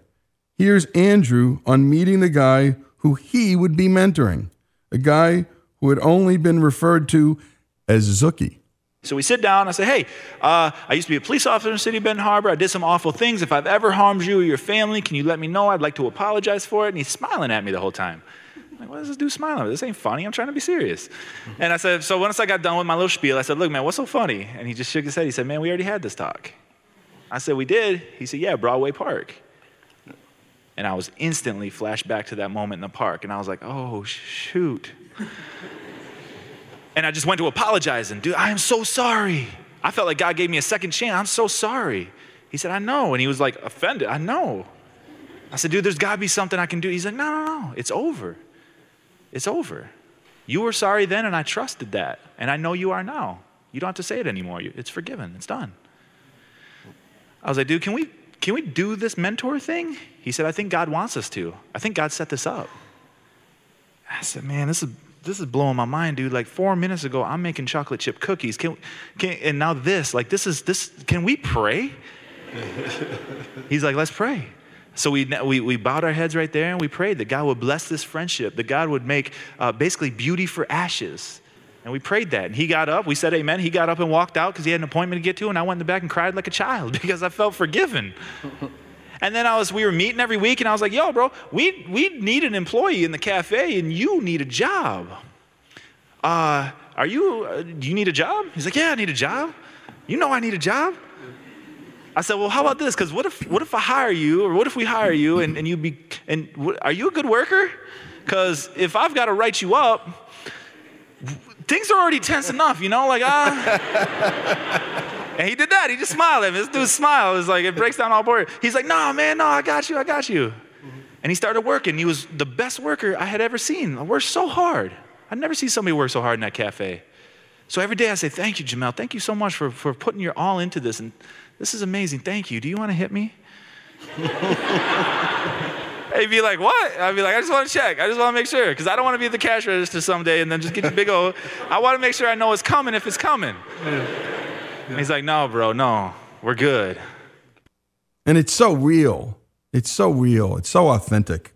[SPEAKER 1] Here's Andrew on meeting the guy who he would be mentoring, a guy who had only been referred to as Zookie.
[SPEAKER 11] So we sit down. I say, hey, uh, I used to be a police officer in the city of Benton Harbor. I did some awful things. If I've ever harmed you or your family, can you let me know? I'd like to apologize for it. And he's smiling at me the whole time. I'm like, what is this dude smiling? This ain't funny. I'm trying to be serious. And I said, so once I got done with my little spiel, I said, look, man, what's so funny? And he just shook his head. He said, man, we already had this talk. I said, we did? He said, yeah, Broadway Park. And I was instantly flashed back to that moment in the park. And I was like, oh, shoot. And I just went to apologize and, dude, I am so sorry. I felt like God gave me a second chance. I'm so sorry. He said, I know. And he was like offended. I know. I said, dude, there's got to be something I can do. He's like, no, no, no. It's over. It's over. You were sorry then, and I trusted that. And I know you are now. You don't have to say it anymore. It's forgiven. It's done. I was like, dude, can we, can we do this mentor thing? He said, I think God wants us to. I think God set this up. I said, man, this is this is blowing my mind, dude. Like four minutes ago, I'm making chocolate chip cookies. Can, can and now this, like this is this. Can we pray? [laughs] He's like, let's pray. So we, we, we bowed our heads right there and we prayed that God would bless this friendship, that God would make uh, basically beauty for ashes. And we prayed that. And he got up, we said amen. He got up and walked out because he had an appointment to get to. And I went in the back and cried like a child [laughs] because I felt forgiven. And then I was, we were meeting every week, and I was like, yo, bro, we, we need an employee in the cafe, and you need a job. Uh, are you, uh, do you need a job? He's like, yeah, I need a job. You know I need a job. I said, well, how about this? Because what if, what if I hire you, or what if we hire you, and, and you be, and what, are you a good worker? Because if I've got to write you up, things are already tense enough, you know, like, ah. And he did that. He just smiled at me. This dude smile is like, it breaks down all board. He's like, no, man, no, I got you, I got you. And he started working. He was the best worker I had ever seen. I worked so hard. I'd never seen somebody work so hard in that cafe. So every day I say, thank you, Jameel. Thank you so much for, for putting your all into this. And this is amazing. Thank you. Do you want to hit me? [laughs] He'd be like, what? I'd be like, I just want to check. I just want to make sure. Because I don't want to be the cash register someday and then just get the big old. I want to make sure I know it's coming if it's coming. Yeah. He's like, no, bro, no, we're good.
[SPEAKER 1] And it's so real. It's so real. It's so authentic.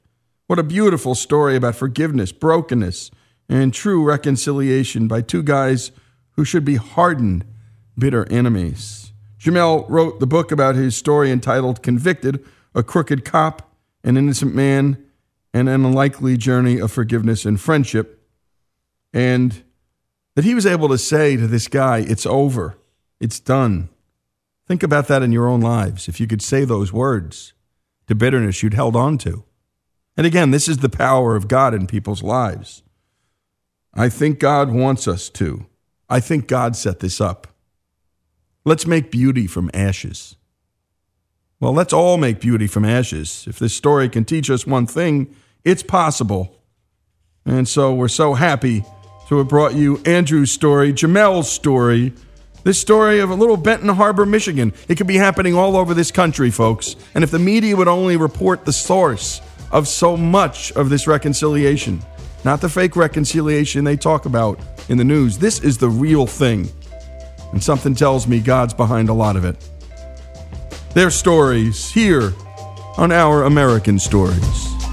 [SPEAKER 1] What a beautiful story about forgiveness, brokenness, and true reconciliation by two guys who should be hardened, bitter enemies. Jameel wrote the book about his story entitled Convicted A Crooked Cop, An Innocent Man, and an Unlikely Journey of Forgiveness and Friendship. And that he was able to say to this guy, It's over. It's done. Think about that in your own lives. If you could say those words to bitterness you'd held on to. And again, this is the power of God in people's lives. I think God wants us to. I think God set this up. Let's make beauty from ashes. Well, let's all make beauty from ashes. If this story can teach us one thing, it's possible And so we're so happy to have brought you Andrew's story, Jameel's story, this story of a little Benton Harbor, Michigan. It could be happening all over this country, folks. And if the media would only report the source of so much of this reconciliation, not the fake reconciliation they talk about in the news, this is the real thing. And something tells me God's behind a lot of it. Their stories here on Our American Stories.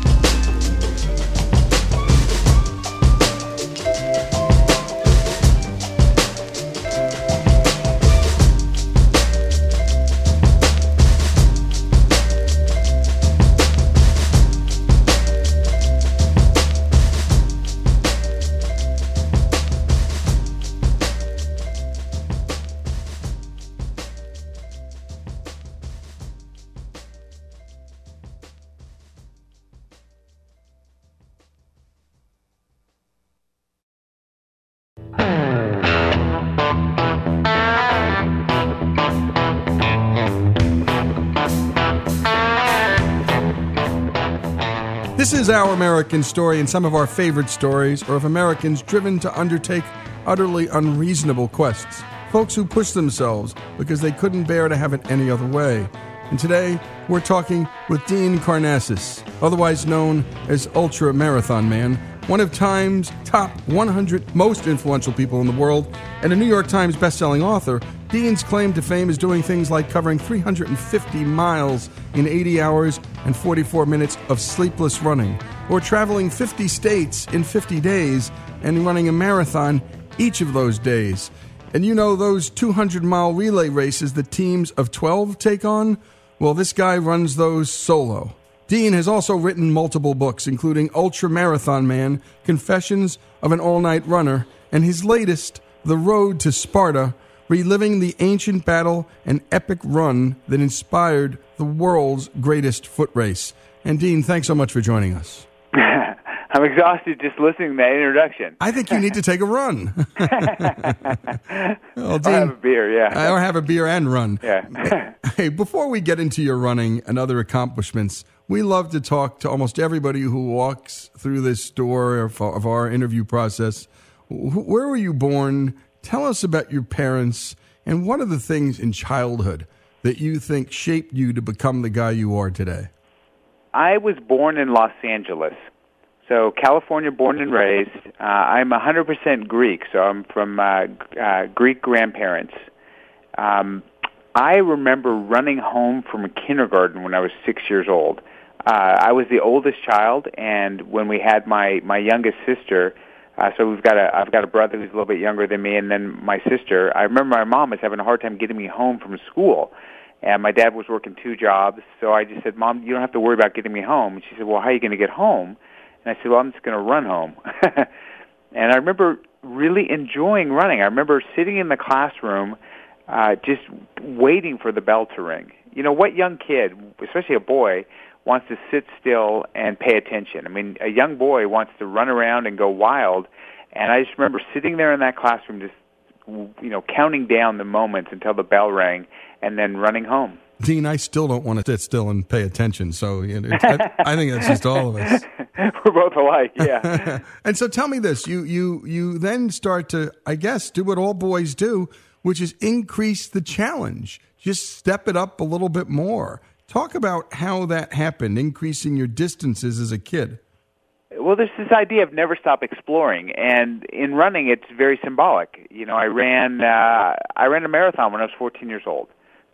[SPEAKER 1] This is Our American Story and some of our favorite stories are of Americans driven to undertake utterly unreasonable quests. Folks who push themselves because they couldn't bear to have it any other way. And today, we're talking with Dean Karnazes, otherwise known as Ultra Marathon Man, one of Time's top 100 most influential people in the world, and a New York Times bestselling author. Dean's claim to fame is doing things like covering 350 miles in 80 hours and 44 minutes of sleepless running, or traveling 50 states in 50 days and running a marathon each of those days. And you know those 200 mile relay races that teams of 12 take on? Well, this guy runs those solo. Dean has also written multiple books, including Ultra Marathon Man, Confessions of an All Night Runner, and his latest, The Road to Sparta, reliving the ancient battle and epic run that inspired the world's greatest foot race. And Dean, thanks so much for joining us. [laughs]
[SPEAKER 12] I'm exhausted just listening to that introduction.
[SPEAKER 1] I think you need to take a run. [laughs] well, Dean,
[SPEAKER 12] I'll have a beer, yeah.
[SPEAKER 1] Or have a beer and run.
[SPEAKER 12] Yeah.
[SPEAKER 1] hey, before we get into your running and other accomplishments, we love to talk to almost everybody who walks through this door of, of our interview process. Where were you born? Tell us about your parents and what are the things in childhood that you think shaped you to become the guy you are today?
[SPEAKER 12] I was born in Los Angeles. So California, born and raised. Uh, I'm 100% Greek, so I'm from uh, uh, Greek grandparents. Um, I remember running home from kindergarten when I was six years old. Uh, I was the oldest child, and when we had my my youngest sister, uh, so we've got a I've got a brother who's a little bit younger than me, and then my sister. I remember my mom was having a hard time getting me home from school, and my dad was working two jobs. So I just said, "Mom, you don't have to worry about getting me home." And she said, "Well, how are you going to get home?" And I said, "Well, I'm just going to run home." [laughs] and I remember really enjoying running. I remember sitting in the classroom, uh, just waiting for the bell to ring. You know, what young kid, especially a boy, wants to sit still and pay attention? I mean, a young boy wants to run around and go wild. And I just remember sitting there in that classroom, just you know, counting down the moments until the bell rang, and then running home.
[SPEAKER 1] Dean, I still don't want to sit still and pay attention. So you know, I, I think that's just all of us. [laughs]
[SPEAKER 12] We're both alike, yeah. [laughs]
[SPEAKER 1] and so tell me this: you you you then start to, I guess, do what all boys do, which is increase the challenge. Just step it up a little bit more. Talk about how that happened, increasing your distances as a kid.
[SPEAKER 12] Well, there's this idea of never stop exploring, and in running, it's very symbolic. You know, I ran uh, I ran a marathon when I was 14 years old,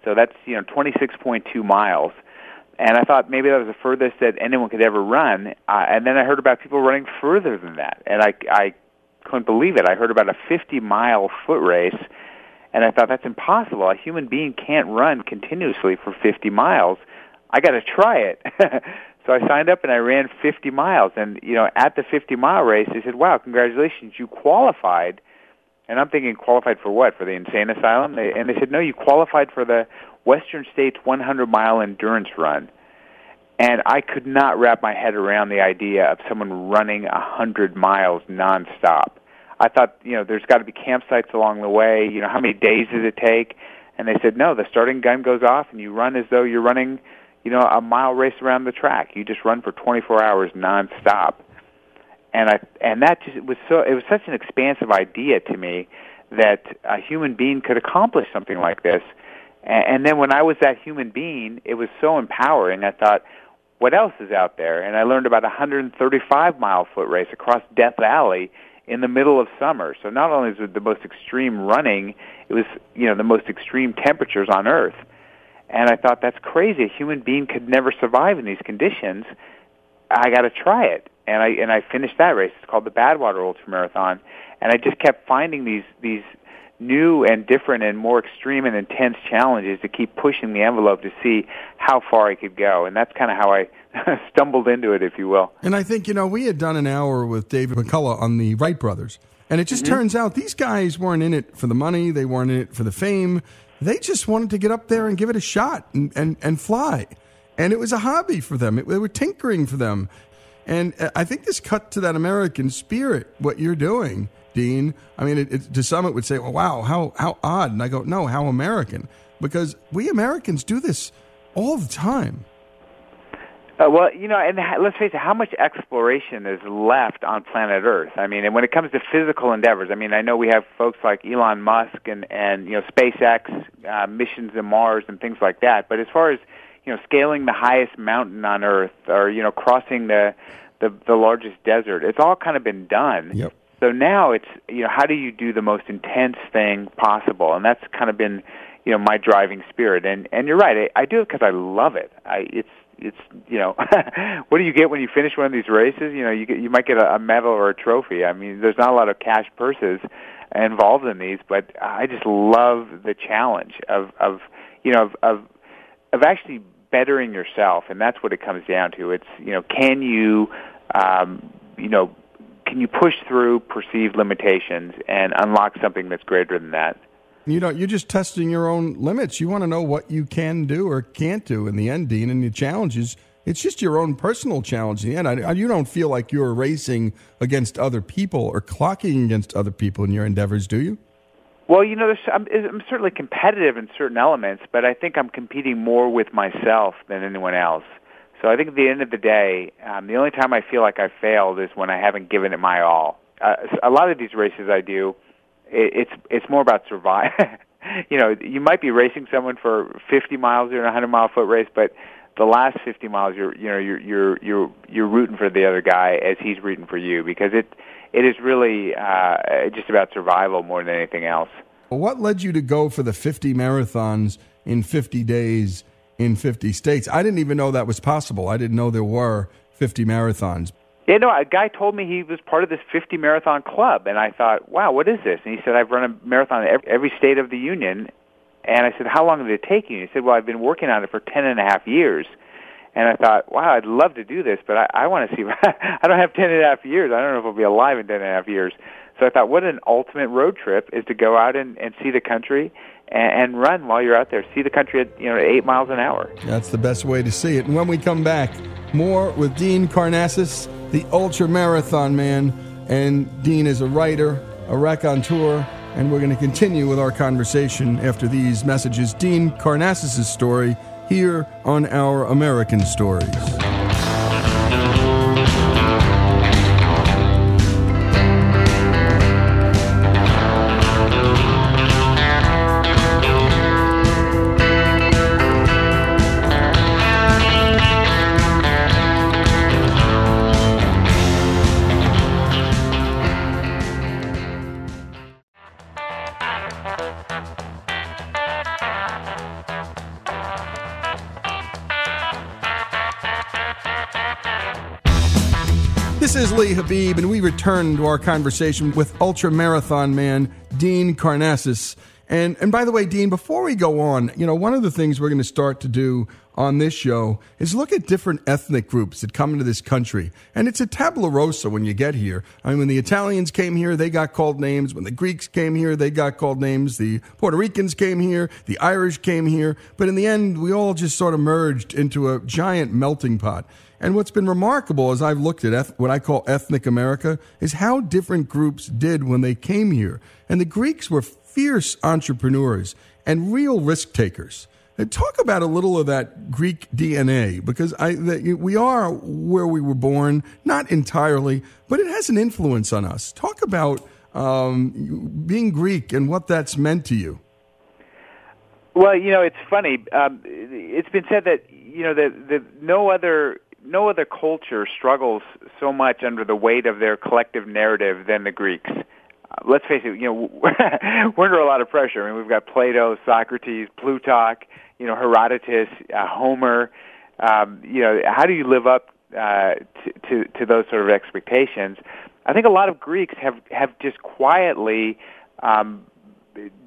[SPEAKER 12] so that's you know 26.2 miles, and I thought maybe that was the furthest that anyone could ever run. Uh, and then I heard about people running further than that, and I I couldn't believe it. I heard about a 50 mile foot race, and I thought that's impossible. A human being can't run continuously for 50 miles. I got to try it. [laughs] so I signed up and I ran 50 miles. And you know, at the 50 mile race, they said, "Wow, congratulations, you qualified." And I'm thinking, qualified for what? For the insane asylum? They, and they said, no, you qualified for the Western States 100 mile endurance run. And I could not wrap my head around the idea of someone running 100 miles nonstop. I thought, you know, there's got to be campsites along the way. You know, how many days does it take? And they said, no, the starting gun goes off and you run as though you're running, you know, a mile race around the track. You just run for 24 hours nonstop. and I and that just was so it was such an expansive idea to me that a human being could accomplish something like this. And, and then when I was that human being, it was so empowering. I thought, what else is out there? And I learned about a 135 mile foot race across Death Valley in the middle of summer. So not only is it the most extreme running, it was you know the most extreme temperatures on Earth. And I thought that's crazy. A human being could never survive in these conditions. I got to try it. And I and I finished that race. It's called the Badwater Ultramarathon. And I just kept finding these these new and different and more extreme and intense challenges to keep pushing the envelope to see how far I could go. And that's kind of how I [laughs] stumbled into it, if you will.
[SPEAKER 1] And I think, you know, we had done an hour with David McCullough on the Wright brothers. And it just
[SPEAKER 12] Mm-hmm.
[SPEAKER 1] turns out these guys weren't in it for the money, they weren't in it for the fame. They just wanted to get up there and give it a shot and, and, and fly. And it was a hobby for them. It, they were tinkering for them. And uh, I think this cut to that American spirit, what you're doing, Dean. I mean, it, it, to some it would say, well, wow, how, how odd. And I go, no, how American. Because we Americans do this all the time.
[SPEAKER 12] Uh, well, you know, and ha- let's face it, how much exploration is left on planet Earth? I mean, and when it comes to physical endeavors, I mean, I know we have folks like Elon Musk and and you know SpaceX uh, missions to Mars and things like that. But as far as you know, scaling the highest mountain on Earth or you know crossing the the, the largest desert, it's all kind of been done.
[SPEAKER 1] Yep.
[SPEAKER 12] So now it's you know how do you do the most intense thing possible, and that's kind of been you know my driving spirit. And and you're right, I, I do it because I love it. I it's it's you know [laughs] what do you get when you finish one of these races? You know you get you might get a, a medal or a trophy. I mean, there's not a lot of cash purses involved in these, but I just love the challenge of of you know of of, of actually bettering yourself, and that's what it comes down to. It's you know can you um, you know can you push through perceived limitations and unlock something that's greater than that?
[SPEAKER 1] You know, you're just testing your own limits. You want to know what you can do or can't do in the end, Dean. And the challenges, it's just your own personal challenge in the end. I, I- you don't feel like you're racing against other people or clocking against other people in your endeavors, do you?
[SPEAKER 12] Well, you know, I'm, I'm certainly competitive in certain elements, but I think I'm competing more with myself than anyone else. So I think at the end of the day, um, the only time I feel like I failed is when I haven't given it my all. Uh, a lot of these races I do, it's it's more about survive. [laughs] you know, you might be racing someone for 50 miles or a 100 mile foot race, but the last 50 miles, you're you know you're you're you're you're rooting for the other guy as he's rooting for you because it it is really uh, just about survival more than anything else.
[SPEAKER 1] What led you to go for the 50 marathons in 50 days in 50 states? I didn't even know that was possible. I didn't know there were 50 marathons.
[SPEAKER 12] Yeah, no, a guy told me he was part of this 50 marathon club, and I thought, wow, what is this? And he said, I've run a marathon in every, state of the union. And I said, how long did it take you? And he said, well, I've been working on it for ten and a half years. And I thought, wow, I'd love to do this, but I, I want to see. [laughs] I don't have ten and a half years. I don't know if I'll be alive in ten and a half years. So I thought, what an ultimate road trip is to go out and, and see the country and, run while you're out there. See the country at you know eight miles an hour.
[SPEAKER 1] That's the best way to see it. And when we come back, more with Dean Karnazes, the ultra marathon man. And Dean is a writer, a raconteur, and we're going to continue with our conversation after these messages. Dean Karnazes' story here on Our American Stories. Habib, and we return to our conversation with ultra marathon man Dean Karnazes. And and by the way, Dean, before we go on, you know, one of the things we're going to start to do on this show is look at different ethnic groups that come into this country. And it's a tabula rasa when you get here. I mean, when the Italians came here, they got called names. When the Greeks came here, they got called names. The Puerto Ricans came here. The Irish came here. But in the end, we all just sort of merged into a giant melting pot. And what's been remarkable as I've looked at eth- what I call ethnic America is how different groups did when they came here. And the Greeks were fierce entrepreneurs and real risk takers. Talk about a little of that Greek DNA because I we are where we were born, not entirely, but it has an influence on us. Talk about um, being Greek and what that's meant to you.
[SPEAKER 12] Well, you know, it's funny. Um, it's been said that you know that that no other no other culture struggles so much under the weight of their collective narrative than the Greeks. Uh, let's face it, you know, [laughs] we're under a lot of pressure. I mean, we've got Plato, Socrates, Plutarch, you know, Herodotus, uh, Homer. Um, you know, how do you live up uh, to, to to those sort of expectations? I think a lot of Greeks have have just quietly um,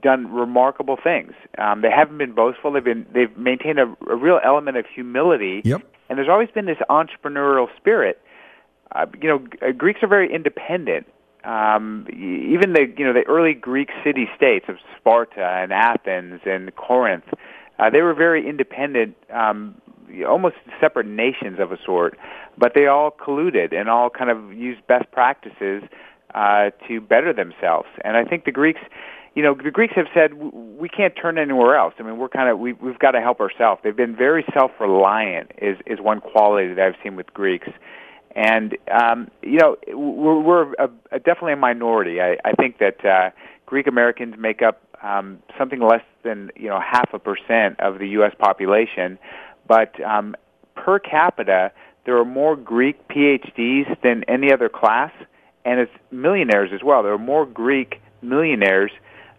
[SPEAKER 12] done remarkable things. Um, they haven't been boastful. They've been they've maintained a, a real element of humility.
[SPEAKER 1] Yep.
[SPEAKER 12] And there's always been this entrepreneurial spirit. Uh, you know, uh, Greeks are very independent. Um, even the you know the early Greek city states of Sparta and Athens and Corinth, uh, they were very independent, um, almost separate nations of a sort. But they all colluded and all kind of used best practices uh, to better themselves. And I think the Greeks you know, the Greeks have said we can't turn anywhere else. I mean, we're kind of we, we've got to help ourselves. They've been very self-reliant. Is is one quality that I've seen with Greeks, and um, you know, we're, we're a, a definitely a minority. I, I think that uh, Greek Americans make up um, something less than you know half a percent of the U.S. population, but um, per capita, there are more Greek PhDs than any other class, and it's millionaires as well. There are more Greek millionaires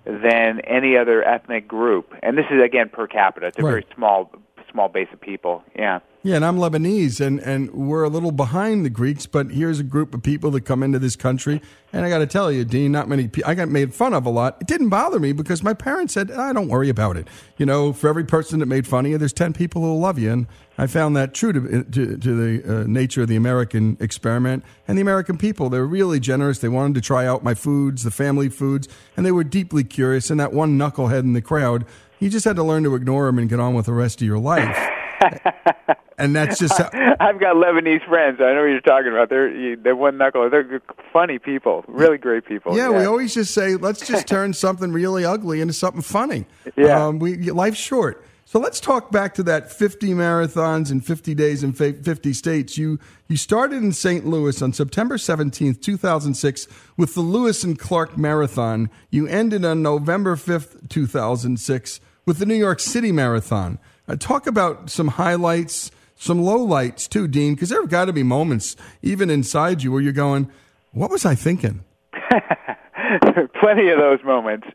[SPEAKER 12] than any other ethnic group. And this is again per capita. It's a
[SPEAKER 1] Right.
[SPEAKER 12] very small small base of people. Yeah.
[SPEAKER 1] Yeah, and I'm Lebanese, and, and we're a little behind the Greeks, but here's a group of people that come into this country, and I got to tell you, Dean, not many people. I got made fun of a lot. It didn't bother me because my parents said, "I don't worry about it." You know, for every person that made fun of you, there's ten people who will love you, and I found that true to to, to the uh, nature of the American experiment and the American people. They're really generous. They wanted to try out my foods, the family foods, and they were deeply curious. And that one knucklehead in the crowd, you just had to learn to ignore him and get on with the rest of your life. [laughs] and that's just how, [laughs]
[SPEAKER 12] I've got Lebanese friends. I know what you're talking about. They're they're one knuckle. They're funny people, really great people.
[SPEAKER 1] Yeah, we always just say, let's just [laughs] turn something really ugly into something funny.
[SPEAKER 12] Yeah.
[SPEAKER 1] Um, we, life's short. So let's talk back to that 50 marathons in 50 days in 50 states. You you started in St. Louis on September 17th, 2006 with the Lewis and Clark Marathon. You ended on November 5th, 2006 with the New York City Marathon. Uh, talk about some highlights, some low lights too, Dean, because there have got to be moments even inside you where you're going, what was I thinking? [laughs]
[SPEAKER 12] plenty of those moments.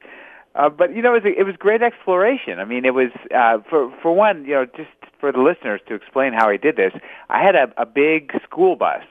[SPEAKER 12] Uh, but you know, it was, it was great exploration. I mean, it was uh, for for one, you know, just for the listeners to explain how I did this. I had a, a big school bus,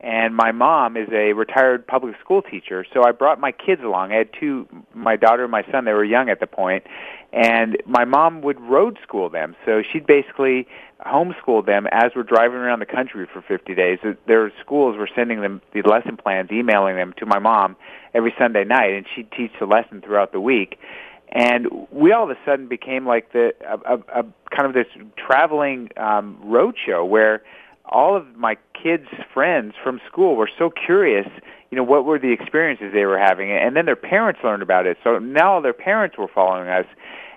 [SPEAKER 12] and my mom is a retired public school teacher, so I brought my kids along. I had two, my daughter and my son. They were young at the point, and my mom would road school them. So she'd basically homeschool them as we're driving around the country for 50 days. Their schools were sending them the lesson plans, emailing them to my mom every Sunday night, and she'd teach the lesson throughout the week. And we all of a sudden became like the a, a, a kind of this traveling um, road show where all of my kids' friends from school were so curious, you know, what were the experiences they were having, and then their parents learned about it. So now all their parents were following us,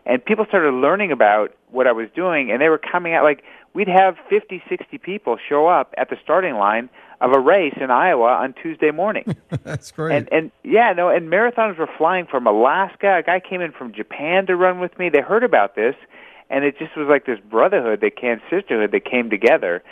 [SPEAKER 12] and people started learning about what I was doing, and they were coming out like we'd have 50, 60 people show up at the starting line of a race in Iowa on Tuesday morning. [laughs]
[SPEAKER 1] That's great.
[SPEAKER 12] And and yeah, no, and marathons were flying from Alaska. A guy came in from Japan to run with me. They heard about this, and it just was like this brotherhood that came, sisterhood that came together.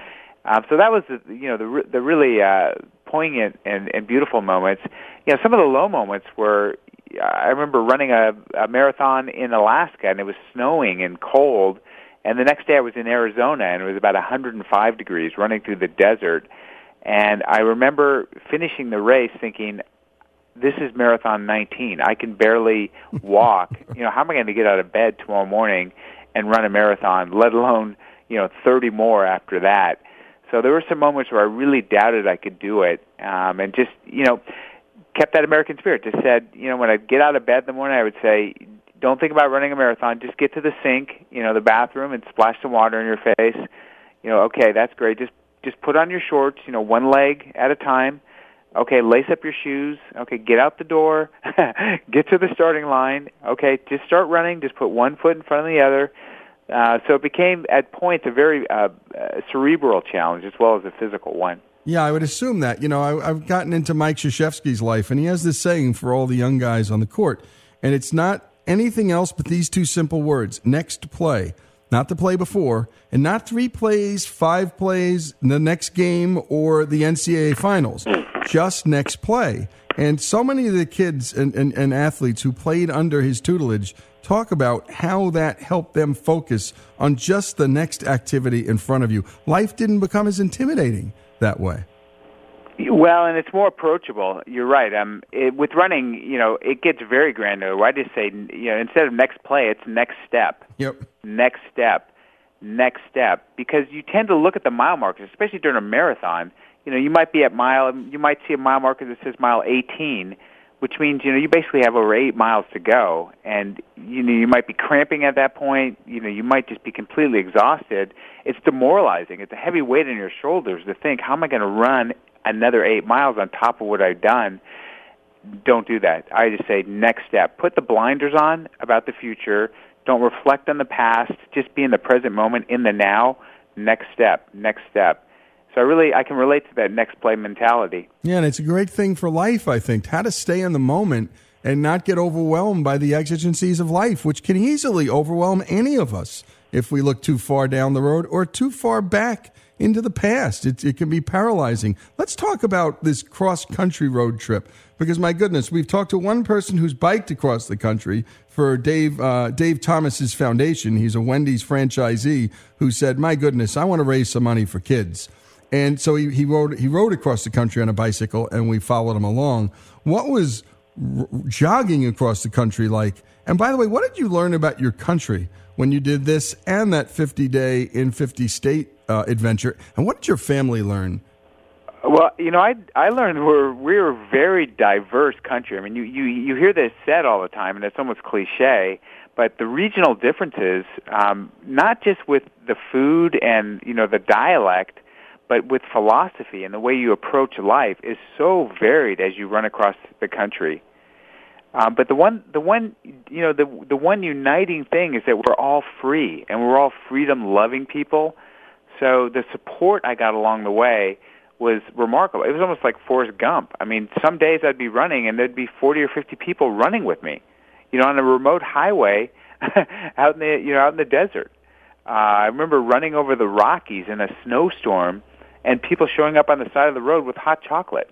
[SPEAKER 12] Um, so that was the you know the the really uh, poignant and, and beautiful moments. You know, some of the low moments were I remember running a, a marathon in Alaska, and it was snowing and cold. And the next day I was in Arizona, and it was about 105 degrees, running through the desert. And I remember finishing the race thinking, this is marathon 19. I can barely [laughs] walk. you know, how am I going to get out of bed tomorrow morning and run a marathon, let alone, you know, 30 more after that? So there were some moments where I really doubted I could do it. Um, and just, you know, kept that American spirit. Just said, you know, when I get out of bed in the morning, I would say, don't think about running a marathon. Just get to the sink, you know, the bathroom, and splash some water in your face. You know, okay, that's great. Just just put on your shorts, you know, one leg at a time. Okay, lace up your shoes. Okay, get out the door. [laughs] get to the starting line. Okay, just start running. Just put one foot in front of the other. Uh, so it became, at points, a very uh, uh, cerebral challenge as well as a physical one.
[SPEAKER 1] Yeah, I would assume that. You know, I, I've gotten into Mike Krzyzewski's life, and he has this saying for all the young guys on the court, and it's not anything else but these two simple words next play. Not the play before, and not three plays, five plays, the next game, or the NCAA finals. Just next play. And so many of the kids and, and, and athletes who played under his tutelage talk about how that helped them focus on just the next activity in front of you. Life didn't become as intimidating that way.
[SPEAKER 12] Well, and it's more approachable. You're right. Um, it, with running, you know, it gets very granular. I just say, you know, instead of next play, it's next step.
[SPEAKER 1] Yep.
[SPEAKER 12] Next step. Next step. Because you tend to look at the mile markers, especially during a marathon. You know, you might be at mile, you might see a mile marker that says mile 18, which means you know you basically have over eight miles to go, and you know you might be cramping at that point. You know, you might just be completely exhausted. It's demoralizing. It's a heavy weight on your shoulders to think, how am I going to run another eight miles on top of what I've done. Don't do that. I just say next step. Put the blinders on about the future. Don't reflect on the past. Just be in the present moment, in the now. Next step. Next step. So I really I can relate to that next play mentality.
[SPEAKER 1] Yeah, and it's a great thing for life, I think. How to stay in the moment and not get overwhelmed by the exigencies of life, which can easily overwhelm any of us if we look too far down the road or too far back into the past. It, it can be paralyzing. Let's talk about this cross country road trip because, my goodness, we've talked to one person who's biked across the country for Dave uh, Dave Thomas's foundation. He's a Wendy's franchisee who said, "My goodness, I want to raise some money for kids." And so he, he rode he rode across the country on a bicycle, and we followed him along. What was r- jogging across the country like? And by the way, what did you learn about your country when you did this and that 50 day in 50 state uh, adventure? And what did your family learn?
[SPEAKER 12] Well, you know, I I learned we're we're a very diverse country. I mean, you you you hear this said all the time, and it's almost cliche. But the regional differences, um, not just with the food and you know the dialect, but with philosophy and the way you approach life, is so varied as you run across the country. Um, but the one, the one, you know, the the one uniting thing is that we're all free and we're all freedom-loving people. So the support I got along the way was remarkable. It was almost like Forrest Gump. I mean, some days I'd be running and there'd be 40 or 50 people running with me, you know, on a remote highway [laughs] out in the, you know, out in the desert. Uh, I remember running over the Rockies in a snowstorm and people showing up on the side of the road with hot chocolate.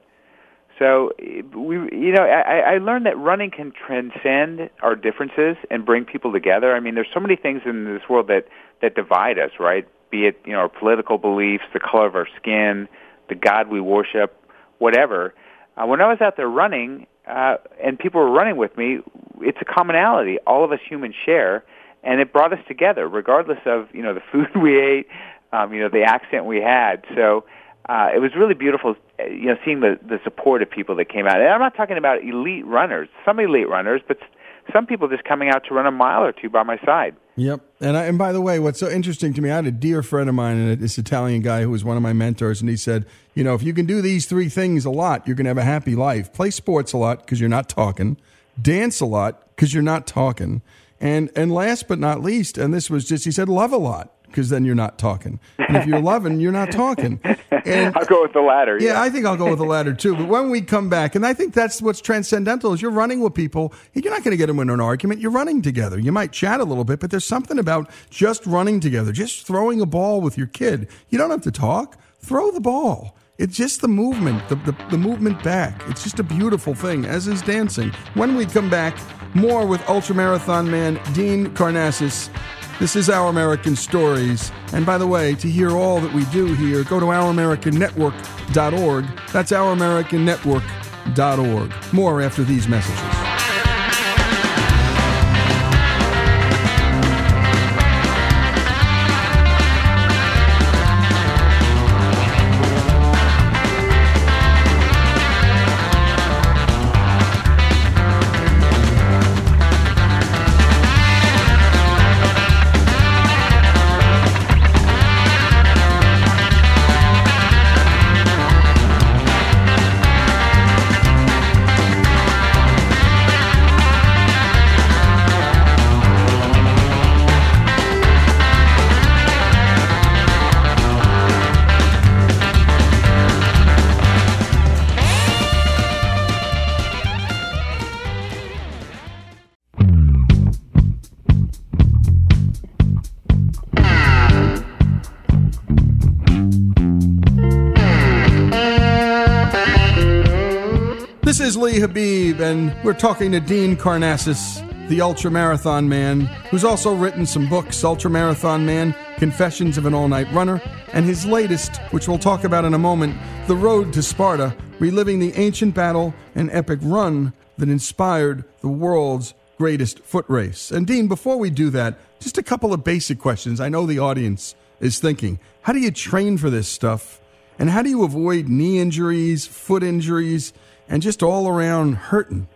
[SPEAKER 12] So we, you know, I, I learned that running can transcend our differences and bring people together. I mean, there's so many things in this world that that divide us, right? Be it you know our political beliefs, the color of our skin, the God we worship, whatever. Uh, when I was out there running, uh, and people were running with me, it's a commonality all of us humans share, and it brought us together, regardless of you know the [laughs] food we ate, um, you know the accent we had. So uh, it was really beautiful, uh, you know, seeing the the support of people that came out. And I'm not talking about elite runners, some elite runners, but some people just coming out to run a mile or two by my side.
[SPEAKER 1] Yep. And I, and by the way, what's so interesting to me, I had a dear friend of mine, and this Italian guy who was one of my mentors, and he said, you know, if you can do these three things a lot, you're going to have a happy life. Play sports a lot because you're not talking. Dance a lot because you're not talking. And and last but not least, and this was just he said, love a lot because then you're not talking. And if you're loving, you're not talking. And [laughs]
[SPEAKER 12] I'll go with the latter.
[SPEAKER 1] Yeah, I think I'll go with the latter too. But when we come back, and I think that's what's transcendental is you're running with people. You're not going to get them in an argument. You're running together. You might chat a little bit, but there's something about just running together, just throwing a ball with your kid. You don't have to talk. Throw the ball. It's just the movement, the, the, the movement back. It's just a beautiful thing, as is dancing. When we come back, more with ultramarathon man Dean Karnazes. This is Our American Stories. And by the way, to hear all that we do here, go to ouramericannetwork.org. That's ouramericannetwork.org. More after these messages. We're talking to Dean Karnazes, the ultramarathon man, who's also written some books Ultramarathon Man, Confessions of an All Night Runner, and his latest, which we'll talk about in a moment, The Road to Sparta, reliving the ancient battle and epic run that inspired the world's greatest foot race. And Dean, before we do that, just a couple of basic questions. I know the audience is thinking how do you train for this stuff? And how do you avoid knee injuries, foot injuries, and just all around hurting?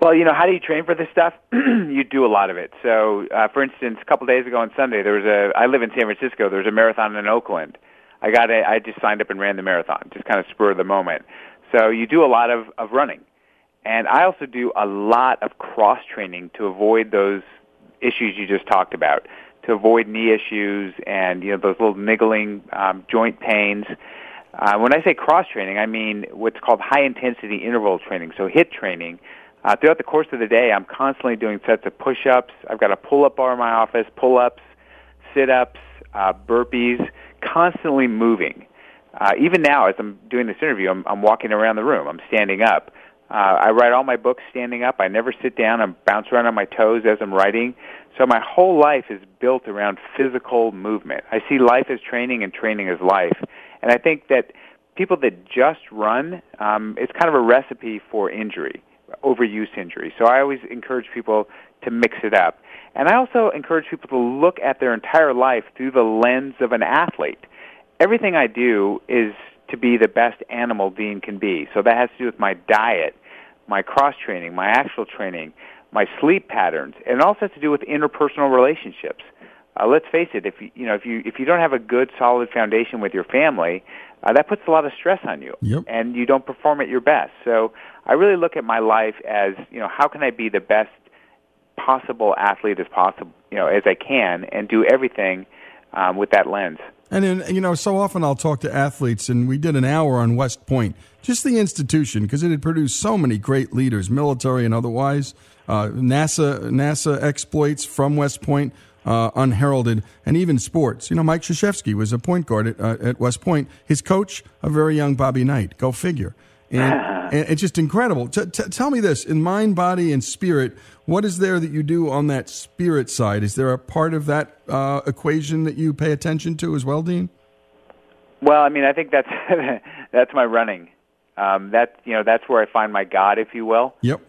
[SPEAKER 12] Well, you know, how do you train for this stuff? [clears throat] you do a lot of it. So, uh, for instance, a couple days ago on Sunday, there was a. I live in San Francisco. There was a marathon in Oakland. I got a. I just signed up and ran the marathon, just kind of spur of the moment. So you do a lot of of running, and I also do a lot of cross training to avoid those issues you just talked about, to avoid knee issues and you know those little niggling um, joint pains. Uh, when I say cross training, I mean what's called high intensity interval training, so HIIT training. Uh, throughout the course of the day, I'm constantly doing sets of push-ups. I've got a pull-up bar in my office, pull-ups, sit-ups, uh, burpees, constantly moving. Uh, even now, as I'm doing this interview, I'm, I'm walking around the room. I'm standing up. Uh, I write all my books standing up. I never sit down. I bounce around on my toes as I'm writing. So my whole life is built around physical movement. I see life as training and training as life. And I think that people that just run, um, it's kind of a recipe for injury overuse injury. So I always encourage people to mix it up. And I also encourage people to look at their entire life through the lens of an athlete. Everything I do is to be the best animal Dean can be. So that has to do with my diet, my cross training, my actual training, my sleep patterns, and it also has to do with interpersonal relationships. Uh, let's face it, if you, you know if you if you don't have a good solid foundation with your family, uh, that puts a lot of stress on you,
[SPEAKER 1] yep.
[SPEAKER 12] and you don't perform at your best. So I really look at my life as you know how can I be the best possible athlete as possible, you know, as I can, and do everything um, with that lens.
[SPEAKER 1] And in, you know, so often I'll talk to athletes, and we did an hour on West Point, just the institution, because it had produced so many great leaders, military and otherwise. Uh, NASA NASA exploits from West Point uh, unheralded, and even sports. You know, Mike Krzyzewski was a point guard at, uh, at West Point. His coach, a very young Bobby Knight. Go figure. And, [laughs] and it's just incredible. T- t- tell me this: in mind, body, and spirit, what is there that you do on that spirit side? Is there a part of that uh, equation that you pay attention to as well, Dean?
[SPEAKER 12] Well, I mean, I think that's [laughs] that's my running. Um, that you know, that's where I find my God, if you will.
[SPEAKER 1] Yep.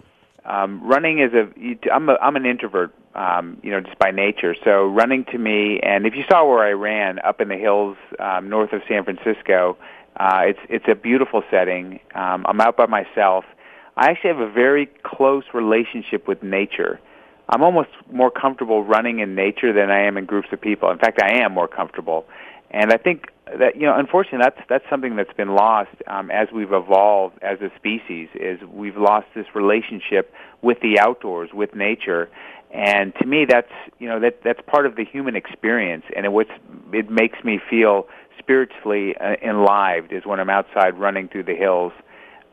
[SPEAKER 12] Um, running is a I'm a I'm an introvert um, you know, just by nature. So running to me, and if you saw where I ran up in the hills um, north of San Francisco, uh, it's it's a beautiful setting. Um, I'm out by myself. I actually have a very close relationship with nature. I'm almost more comfortable running in nature than I am in groups of people. In fact, I am more comfortable. And I think that you know, unfortunately, that's that's something that's been lost um, as we've evolved as a species. Is we've lost this relationship with the outdoors, with nature, and to me, that's you know that that's part of the human experience, and it what's it makes me feel spiritually uh, enlivened is when I'm outside running through the hills.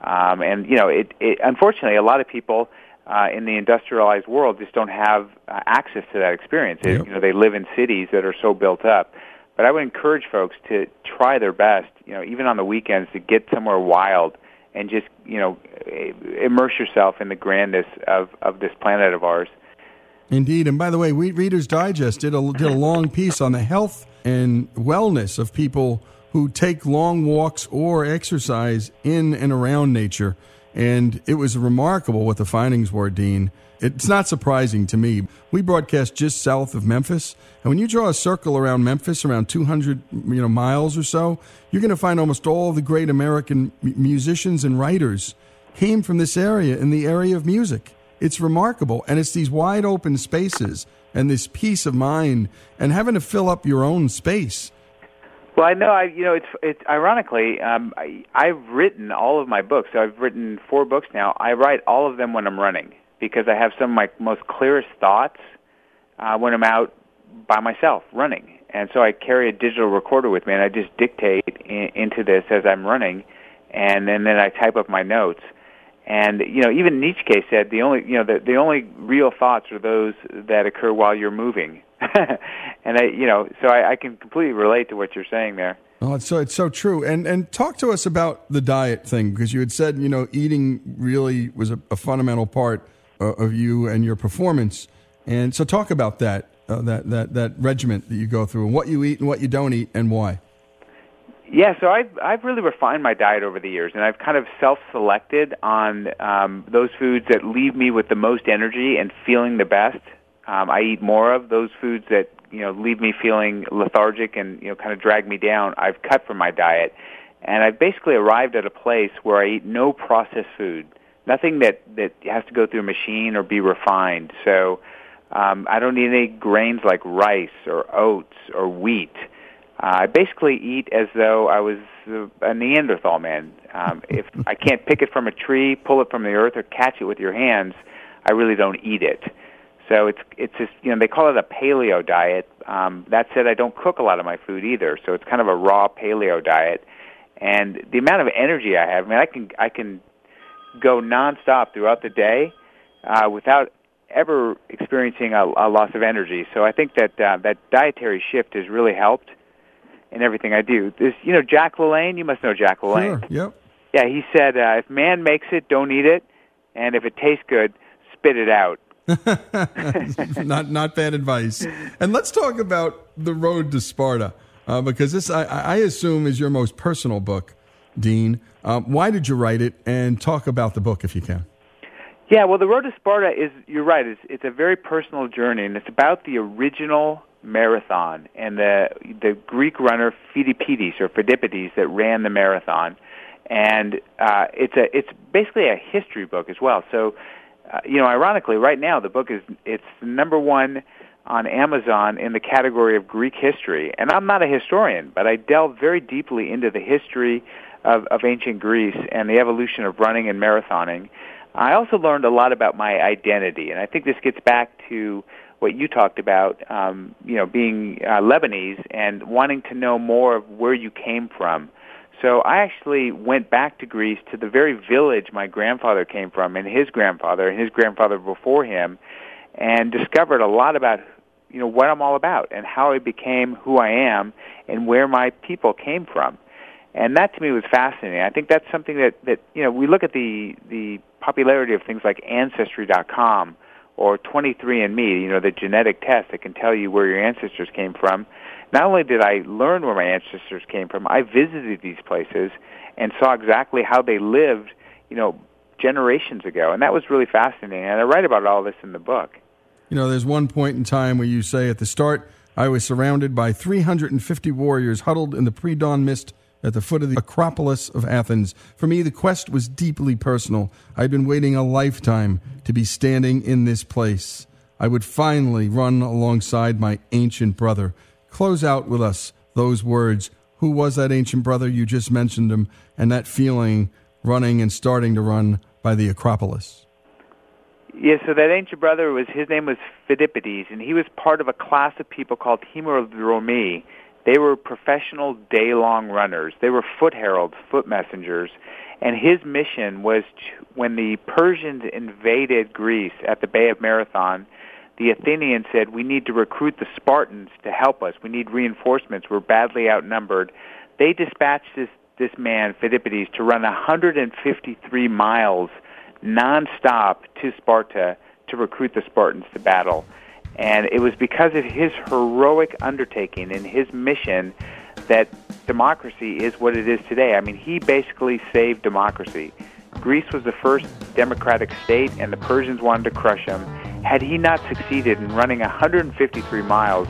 [SPEAKER 12] Um, and you know, it, it unfortunately a lot of people uh, in the industrialized world just don't have uh, access to that experience. Yep. It, you know, they live in cities that are so built up. But I would encourage folks to try their best, you know, even on the weekends, to get somewhere wild and just you know immerse yourself in the grandness of of this planet of ours.
[SPEAKER 1] Indeed. And by the way, we, Reader's Digest did a, did a long piece on the health and wellness of people who take long walks or exercise in and around nature. And it was remarkable what the findings were, Dean. It's not surprising to me. We broadcast just south of Memphis, and when you draw a circle around Memphis, around 200 you know miles or so, you're going to find almost all the great American musicians and writers came from this area in the area of music. It's remarkable. And it's these wide open spaces and this peace of mind and having to fill up your own space.
[SPEAKER 12] Well, I know. I you know it's it's ironically um, I, I've written all of my books. So I've written four books now. I write all of them when I'm running because I have some of my most clearest thoughts uh, when I'm out by myself running. And so I carry a digital recorder with me, and I just dictate in, into this as I'm running, and, and then I type up my notes. And you know, even Nietzsche said the only you know the the only real thoughts are those that occur while you're moving. [laughs] and I you know, so I, I can completely relate to what you're saying there.
[SPEAKER 1] Oh, it's so it's so true. And and talk to us about the diet thing because you had said you know eating really was a, a fundamental part uh, of you and your performance. And so talk about that uh, that that that regiment that you go through and what you eat and what you don't eat and why.
[SPEAKER 12] Yeah, so I've I've really refined my diet over the years, and I've kind of self-selected on um, those foods that leave me with the most energy and feeling the best. Um, I eat more of those foods that you know leave me feeling lethargic and you know kind of drag me down. I've cut from my diet, and I've basically arrived at a place where I eat no processed food, nothing that that has to go through a machine or be refined. So um, I don't eat any grains like rice or oats or wheat. I basically eat as though I was a Neanderthal man. Um, [laughs] if I can't pick it from a tree, pull it from the earth, or catch it with your hands, I really don't eat it. So it's it's just you know they call it a paleo diet. Um, that said, I don't cook a lot of my food either, so it's kind of a raw paleo diet. And the amount of energy I have, I mean, I can I can go nonstop throughout the day uh, without ever experiencing a, a loss of energy. So I think that uh, that dietary shift has really helped in everything I do. This, you know, Jack LaLanne. You must know Jack LaLanne.
[SPEAKER 1] Sure. Yep.
[SPEAKER 12] Yeah, he said, uh, "If man makes it, don't eat it, and if it tastes good, spit it out." [laughs] [laughs]
[SPEAKER 1] not not bad advice. And let's talk about the road to Sparta, uh, because this I, I, assume is your most personal book, Dean. Um, why did you write it? And talk about the book if you can.
[SPEAKER 12] Yeah, well, the road to Sparta is you're right. It's it's a very personal journey, and it's about the original marathon and the the Greek runner Phidippides or Phidippides that ran the marathon, and uh, it's a it's basically a history book as well. So, uh, you know, ironically, right now the book is it's number one on Amazon in the category of Greek history, and I'm not a historian, but I delve very deeply into the history of, of ancient Greece and the evolution of running and marathoning. I also learned a lot about my identity, and I think this gets back to what you talked about, um, you know, being uh, Lebanese and wanting to know more of where you came from. So I actually went back to Greece to the very village my grandfather came from, and his grandfather, and his grandfather before him, and discovered a lot about you know what I'm all about and how I became who I am and where my people came from. And that to me was fascinating. I think that's something that that you know we look at the the popularity of things like ancestry.com or 23andMe, you know, the genetic test that can tell you where your ancestors came from. Not only did I learn where my ancestors came from, I visited these places and saw exactly how they lived, you know, generations ago. And that was really fascinating. And I write about all this in the book.
[SPEAKER 1] You know, there's one point in time where you say at the start, I was surrounded by 350 warriors huddled in the pre dawn mist at the foot of the Acropolis of Athens. For me, the quest was deeply personal. I'd been waiting a lifetime to be standing in this place. I would finally run alongside my ancient brother. Close out with us those words. Who was that ancient brother? You just mentioned him, and that feeling running and starting to run by the Acropolis.
[SPEAKER 12] Yeah, so that ancient brother was his name was Phidippides, and he was part of a class of people called Hemodromi, they were professional day-long runners. They were foot heralds, foot messengers, and his mission was to, when the Persians invaded Greece at the Bay of Marathon, the Athenians said, "We need to recruit the Spartans to help us. We need reinforcements. We're badly outnumbered." They dispatched this this man Phidippides to run 153 miles nonstop to Sparta to recruit the Spartans to battle. And it was because of his heroic undertaking and his mission that democracy is what it is today. I mean, he basically saved democracy. Greece was the first democratic state, and the Persians wanted to crush him. Had he not succeeded in running 153 miles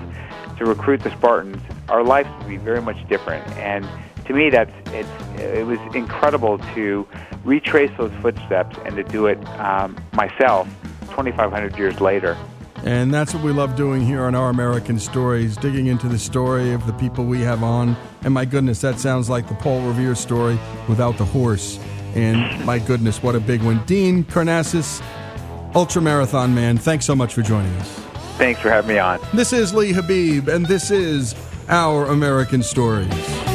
[SPEAKER 12] to recruit the Spartans, our lives would be very much different. And to me, that's it's, it was incredible to retrace those footsteps and to do it um, myself 2,500 years later.
[SPEAKER 1] And that's what we love doing here on Our American Stories, digging into the story of the people we have on. And my goodness, that sounds like the Paul Revere story without the horse. And my goodness, what a big one. Dean Karnazes, Ultra Marathon Man, thanks so much for joining us.
[SPEAKER 12] Thanks for having me on.
[SPEAKER 1] This is Lee Habeeb, and this is Our American Stories.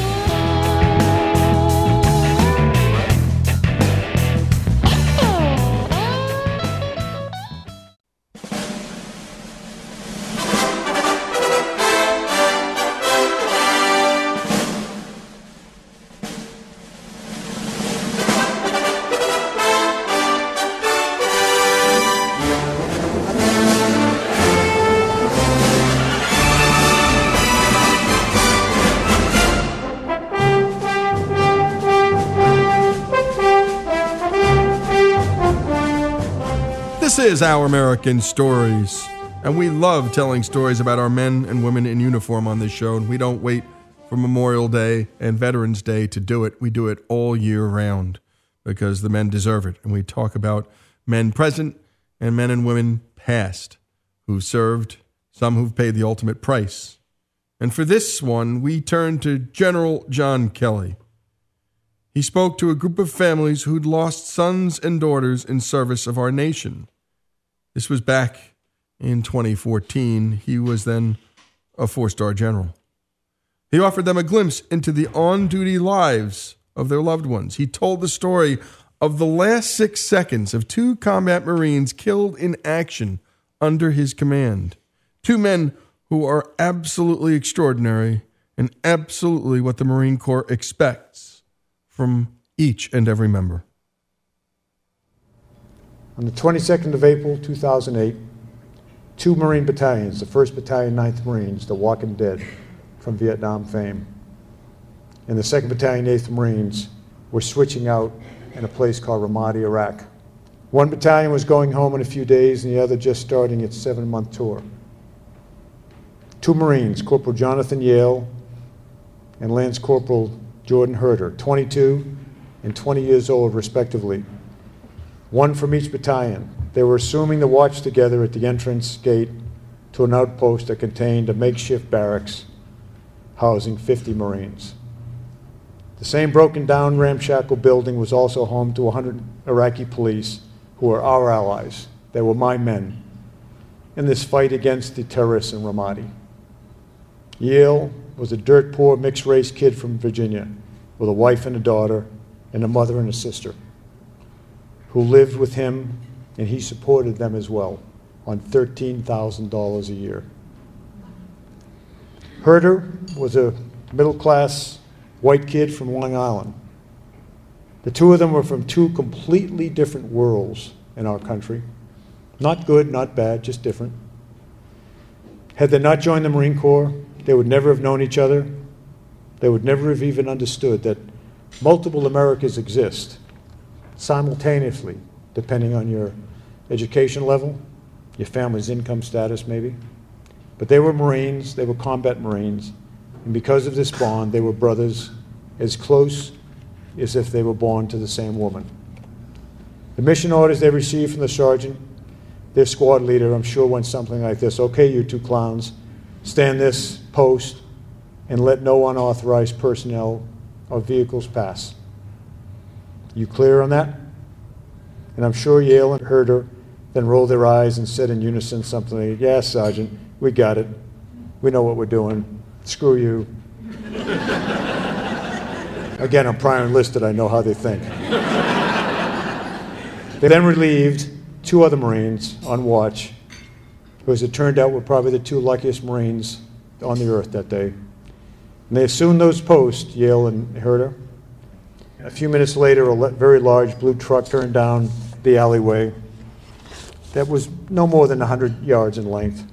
[SPEAKER 1] Is Our American Stories, and we love telling stories about our men and women in uniform on this show, and we don't wait for Memorial Day and Veterans Day to do it. We do it all year round because the men deserve it, and we talk about men present and men and women past who served, some who've paid the ultimate price. And for this one, we turn to General John Kelly. He spoke to a group of families who'd lost sons and daughters in service of our nation. This was back in 2014. He was then a four star general. He offered them a glimpse into the on duty lives of their loved ones. He told the story of the last six seconds of two combat Marines killed in action under his command. Two men who are absolutely extraordinary and absolutely what the Marine Corps expects from each and every member.
[SPEAKER 13] On the 22nd of April 2008, two Marine battalions, the 1st Battalion, 9th Marines, the Walking Dead from Vietnam fame, and the 2nd Battalion, 8th Marines were switching out in a place called Ramadi, Iraq. One battalion was going home in a few days, and the other just starting its seven month tour. Two Marines, Corporal Jonathan Yale and Lance Corporal Jordan Haerter, 22 and 20 years old, respectively, one from each battalion. They were assuming the watch together at the entrance gate to an outpost that contained a makeshift barracks housing 50 Marines. The same broken down ramshackle building was also home to 100 Iraqi police who were our allies. They were my men in this fight against the terrorists in Ramadi. Yale was a dirt poor mixed race kid from Virginia with a wife and a daughter and a mother and a sister who lived with him and he supported them as well on $13,000 a year. Haerter was a middle class white kid from Long Island. The two of them were from two completely different worlds in our country. Not good, not bad, just different. Had they not joined the Marine Corps, they would never have known each other. They would never have even understood that multiple Americas exist simultaneously, depending on your education level, your family's income status, maybe. But they were Marines, they were combat Marines, and because of this bond, they were brothers as close as if they were born to the same woman. The mission orders they received from the sergeant, their squad leader, I'm sure went something like this Okay, you two clowns, stand this post and let no unauthorized personnel or vehicles pass. You clear on that? And I'm sure Yale and Haerter then rolled their eyes and said in unison something like, Yes, Sergeant, we got it. We know what we're doing. Screw you. [laughs] Again, I'm prior enlisted. I know how they think. they then relieved two other Marines on watch, who, as it turned out, were probably the two luckiest Marines on the earth that day. And they assumed those posts, Yale and Haerter. A few minutes later, a very large blue truck turned down the alleyway that was no more than 100 yards in length.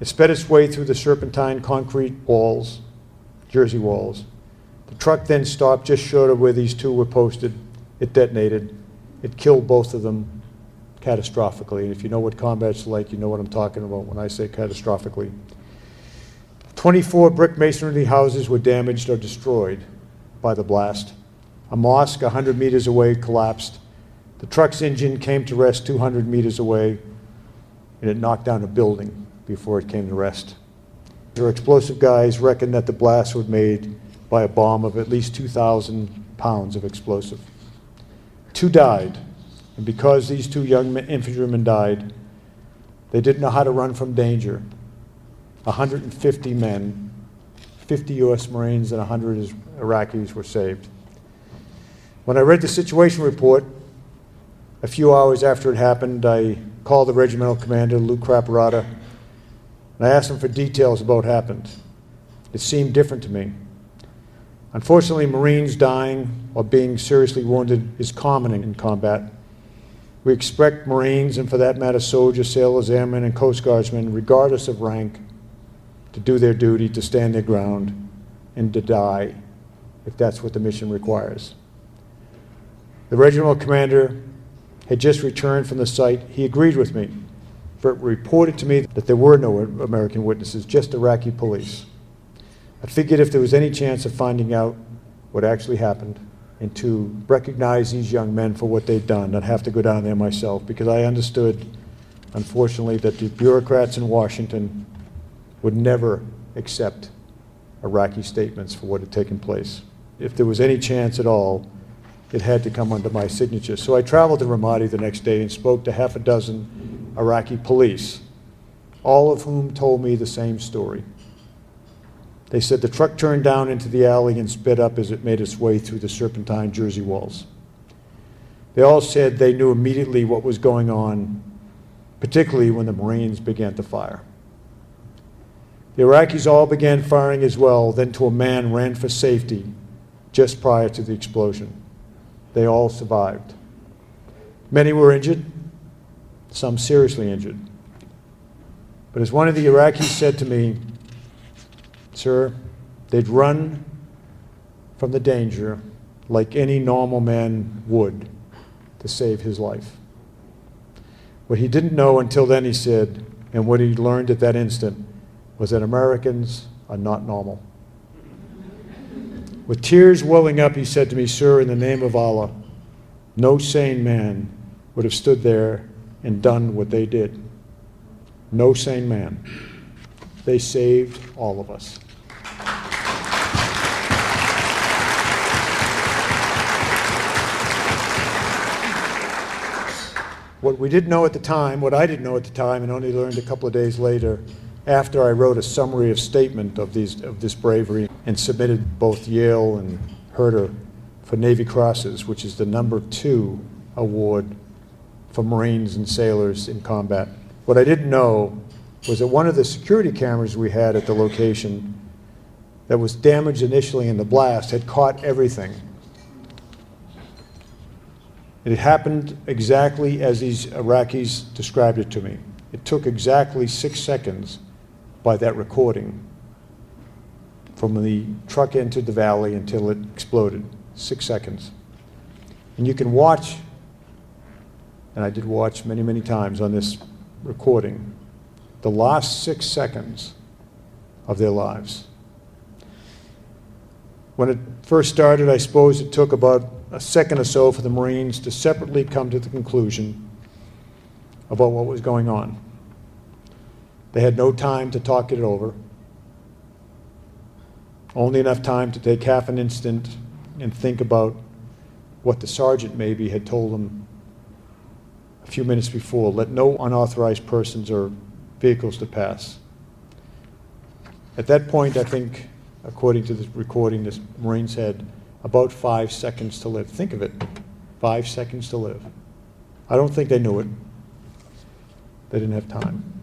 [SPEAKER 13] It sped its way through the serpentine concrete walls, Jersey walls. The truck then stopped just short of where these two were posted. It detonated. It killed both of them catastrophically. And if you know what combat's like, you know what I'm talking about when I say catastrophically. 24 brick masonry houses were damaged or destroyed by the blast. A mosque 100 meters away collapsed. The truck's engine came to rest 200 meters away, and it knocked down a building before it came to rest. Our explosive guys reckoned that the blast was made by a bomb of at least 2,000 pounds of explosive. Two died, and because these two young infantrymen died, they didn't know how to run from danger. 150 men, 50 U.S. Marines, and 100 Iraqis were saved. When I read the situation report, a few hours after it happened, I called the regimental commander, Lou Craparotta, and I asked him for details about what happened. It seemed different to me. Unfortunately, Marines dying or being seriously wounded is common in combat. We expect Marines, and for that matter, soldiers, sailors, airmen, and Coast Guardsmen, regardless of rank, to do their duty, to stand their ground, and to die if that's what the mission requires. The regimental commander had just returned from the site, he agreed with me. But reported to me that there were no American witnesses, just Iraqi police. I figured if there was any chance of finding out what actually happened and to recognize these young men for what they'd done, I'd have to go down there myself because I understood, unfortunately, that the bureaucrats in Washington would never accept Iraqi statements for what had taken place. If there was any chance at all, it had to come under my signature. So I traveled to Ramadi the next day and spoke to half a dozen Iraqi police, all of whom told me the same story. They said the truck turned down into the alley and sped up as it made its way through the serpentine Jersey walls. They all said they knew immediately what was going on, particularly when the Marines began to fire. The Iraqis all began firing as well, then to a man ran for safety just prior to the explosion. They all survived. Many were injured, some seriously injured. But as one of the Iraqis said to me, Sir, they'd run from the danger like any normal man would to save his life. What he didn't know until then, he said, and what he learned at that instant was that Americans are not normal. With tears welling up, he said to me, Sir, in the name of Allah, no sane man would have stood there and done what they did. No sane man. They saved all of us. What we didn't know at the time, what I didn't know at the time, and only learned a couple of days later, after I wrote a summary of statement of, these, of this bravery and submitted both Yale and Haerter for Navy Crosses, which is the number two award for Marines and sailors in combat. What I didn't know was that one of the security cameras we had at the location that was damaged initially in the blast had caught everything. It happened exactly as these Iraqis described it to me. It took exactly six seconds by that recording from the truck entered the valley until it exploded. Six seconds. And you can watch, and I did watch many, many times on this recording, the last six seconds of their lives. When it first started, I suppose it took about a second or so for the Marines to separately come to the conclusion about what was going on. They had no time to talk it over, only enough time to take half an instant and think about what the sergeant maybe had told them a few minutes before let no unauthorized persons or vehicles to pass. At that point, I think, according to the recording, the Marines had about five seconds to live. Think of it five seconds to live. I don't think they knew it, they didn't have time.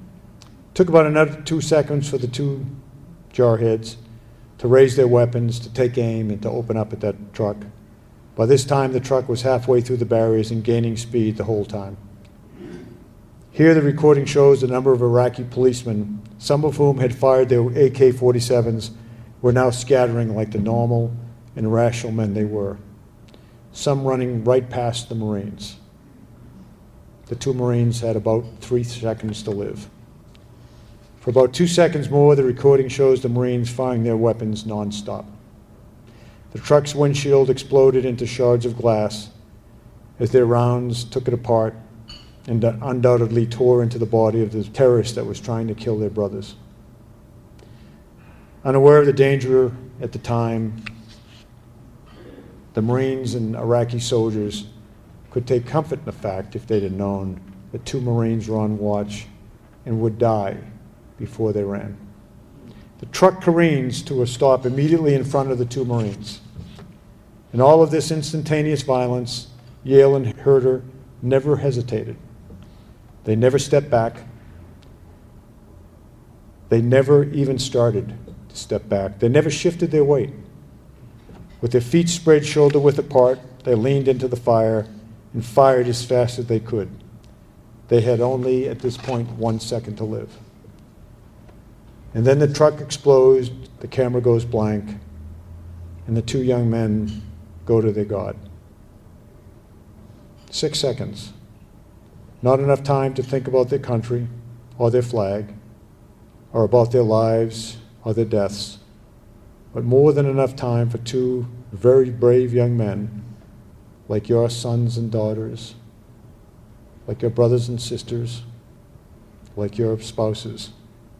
[SPEAKER 13] Took about another two seconds for the two jarheads to raise their weapons, to take aim, and to open up at that truck. By this time, the truck was halfway through the barriers and gaining speed the whole time. Here, the recording shows the number of Iraqi policemen, some of whom had fired their AK 47s, were now scattering like the normal and rational men they were, some running right past the Marines. The two Marines had about three seconds to live. For about two seconds more, the recording shows the Marines firing their weapons nonstop. The truck's windshield exploded into shards of glass as their rounds took it apart and undoubtedly tore into the body of the terrorist that was trying to kill their brothers. Unaware of the danger at the time, the Marines and Iraqi soldiers could take comfort in the fact, if they'd have known, that two Marines were on watch and would die before they ran. The truck careens to a stop immediately in front of the two Marines. In all of this instantaneous violence, Yale and Haerter never hesitated. They never stepped back. They never even started to step back. They never shifted their weight. With their feet spread shoulder width apart, they leaned into the fire and fired as fast as they could. They had only, at this point, one second to live. And then the truck explodes, the camera goes blank, and the two young men go to their God. Six seconds. Not enough time to think about their country or their flag or about their lives or their deaths, but more than enough time for two very brave young men like your sons and daughters, like your brothers and sisters, like your spouses,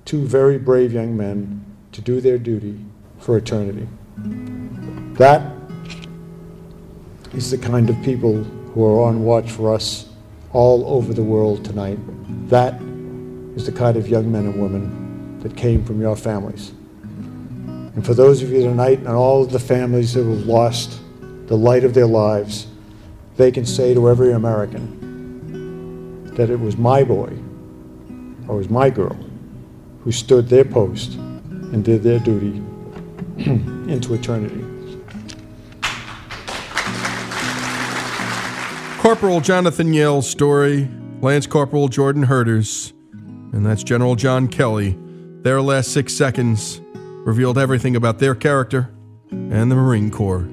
[SPEAKER 13] two very brave young men to do their duty for eternity. That is the kind of people who are on watch for us all over the world tonight. That is the kind of young men and women that came from your families. And for those of you tonight and all of the families who have lost the light of their lives, they can say to every American that it was my boy or it was my girl who stood their post and did their duty [clears throat] into eternity.
[SPEAKER 1] Corporal Jonathan Yale's story, Lance Corporal Jordan Haerters, and that's General John Kelly. Their last six seconds revealed everything about their character and the Marine Corps.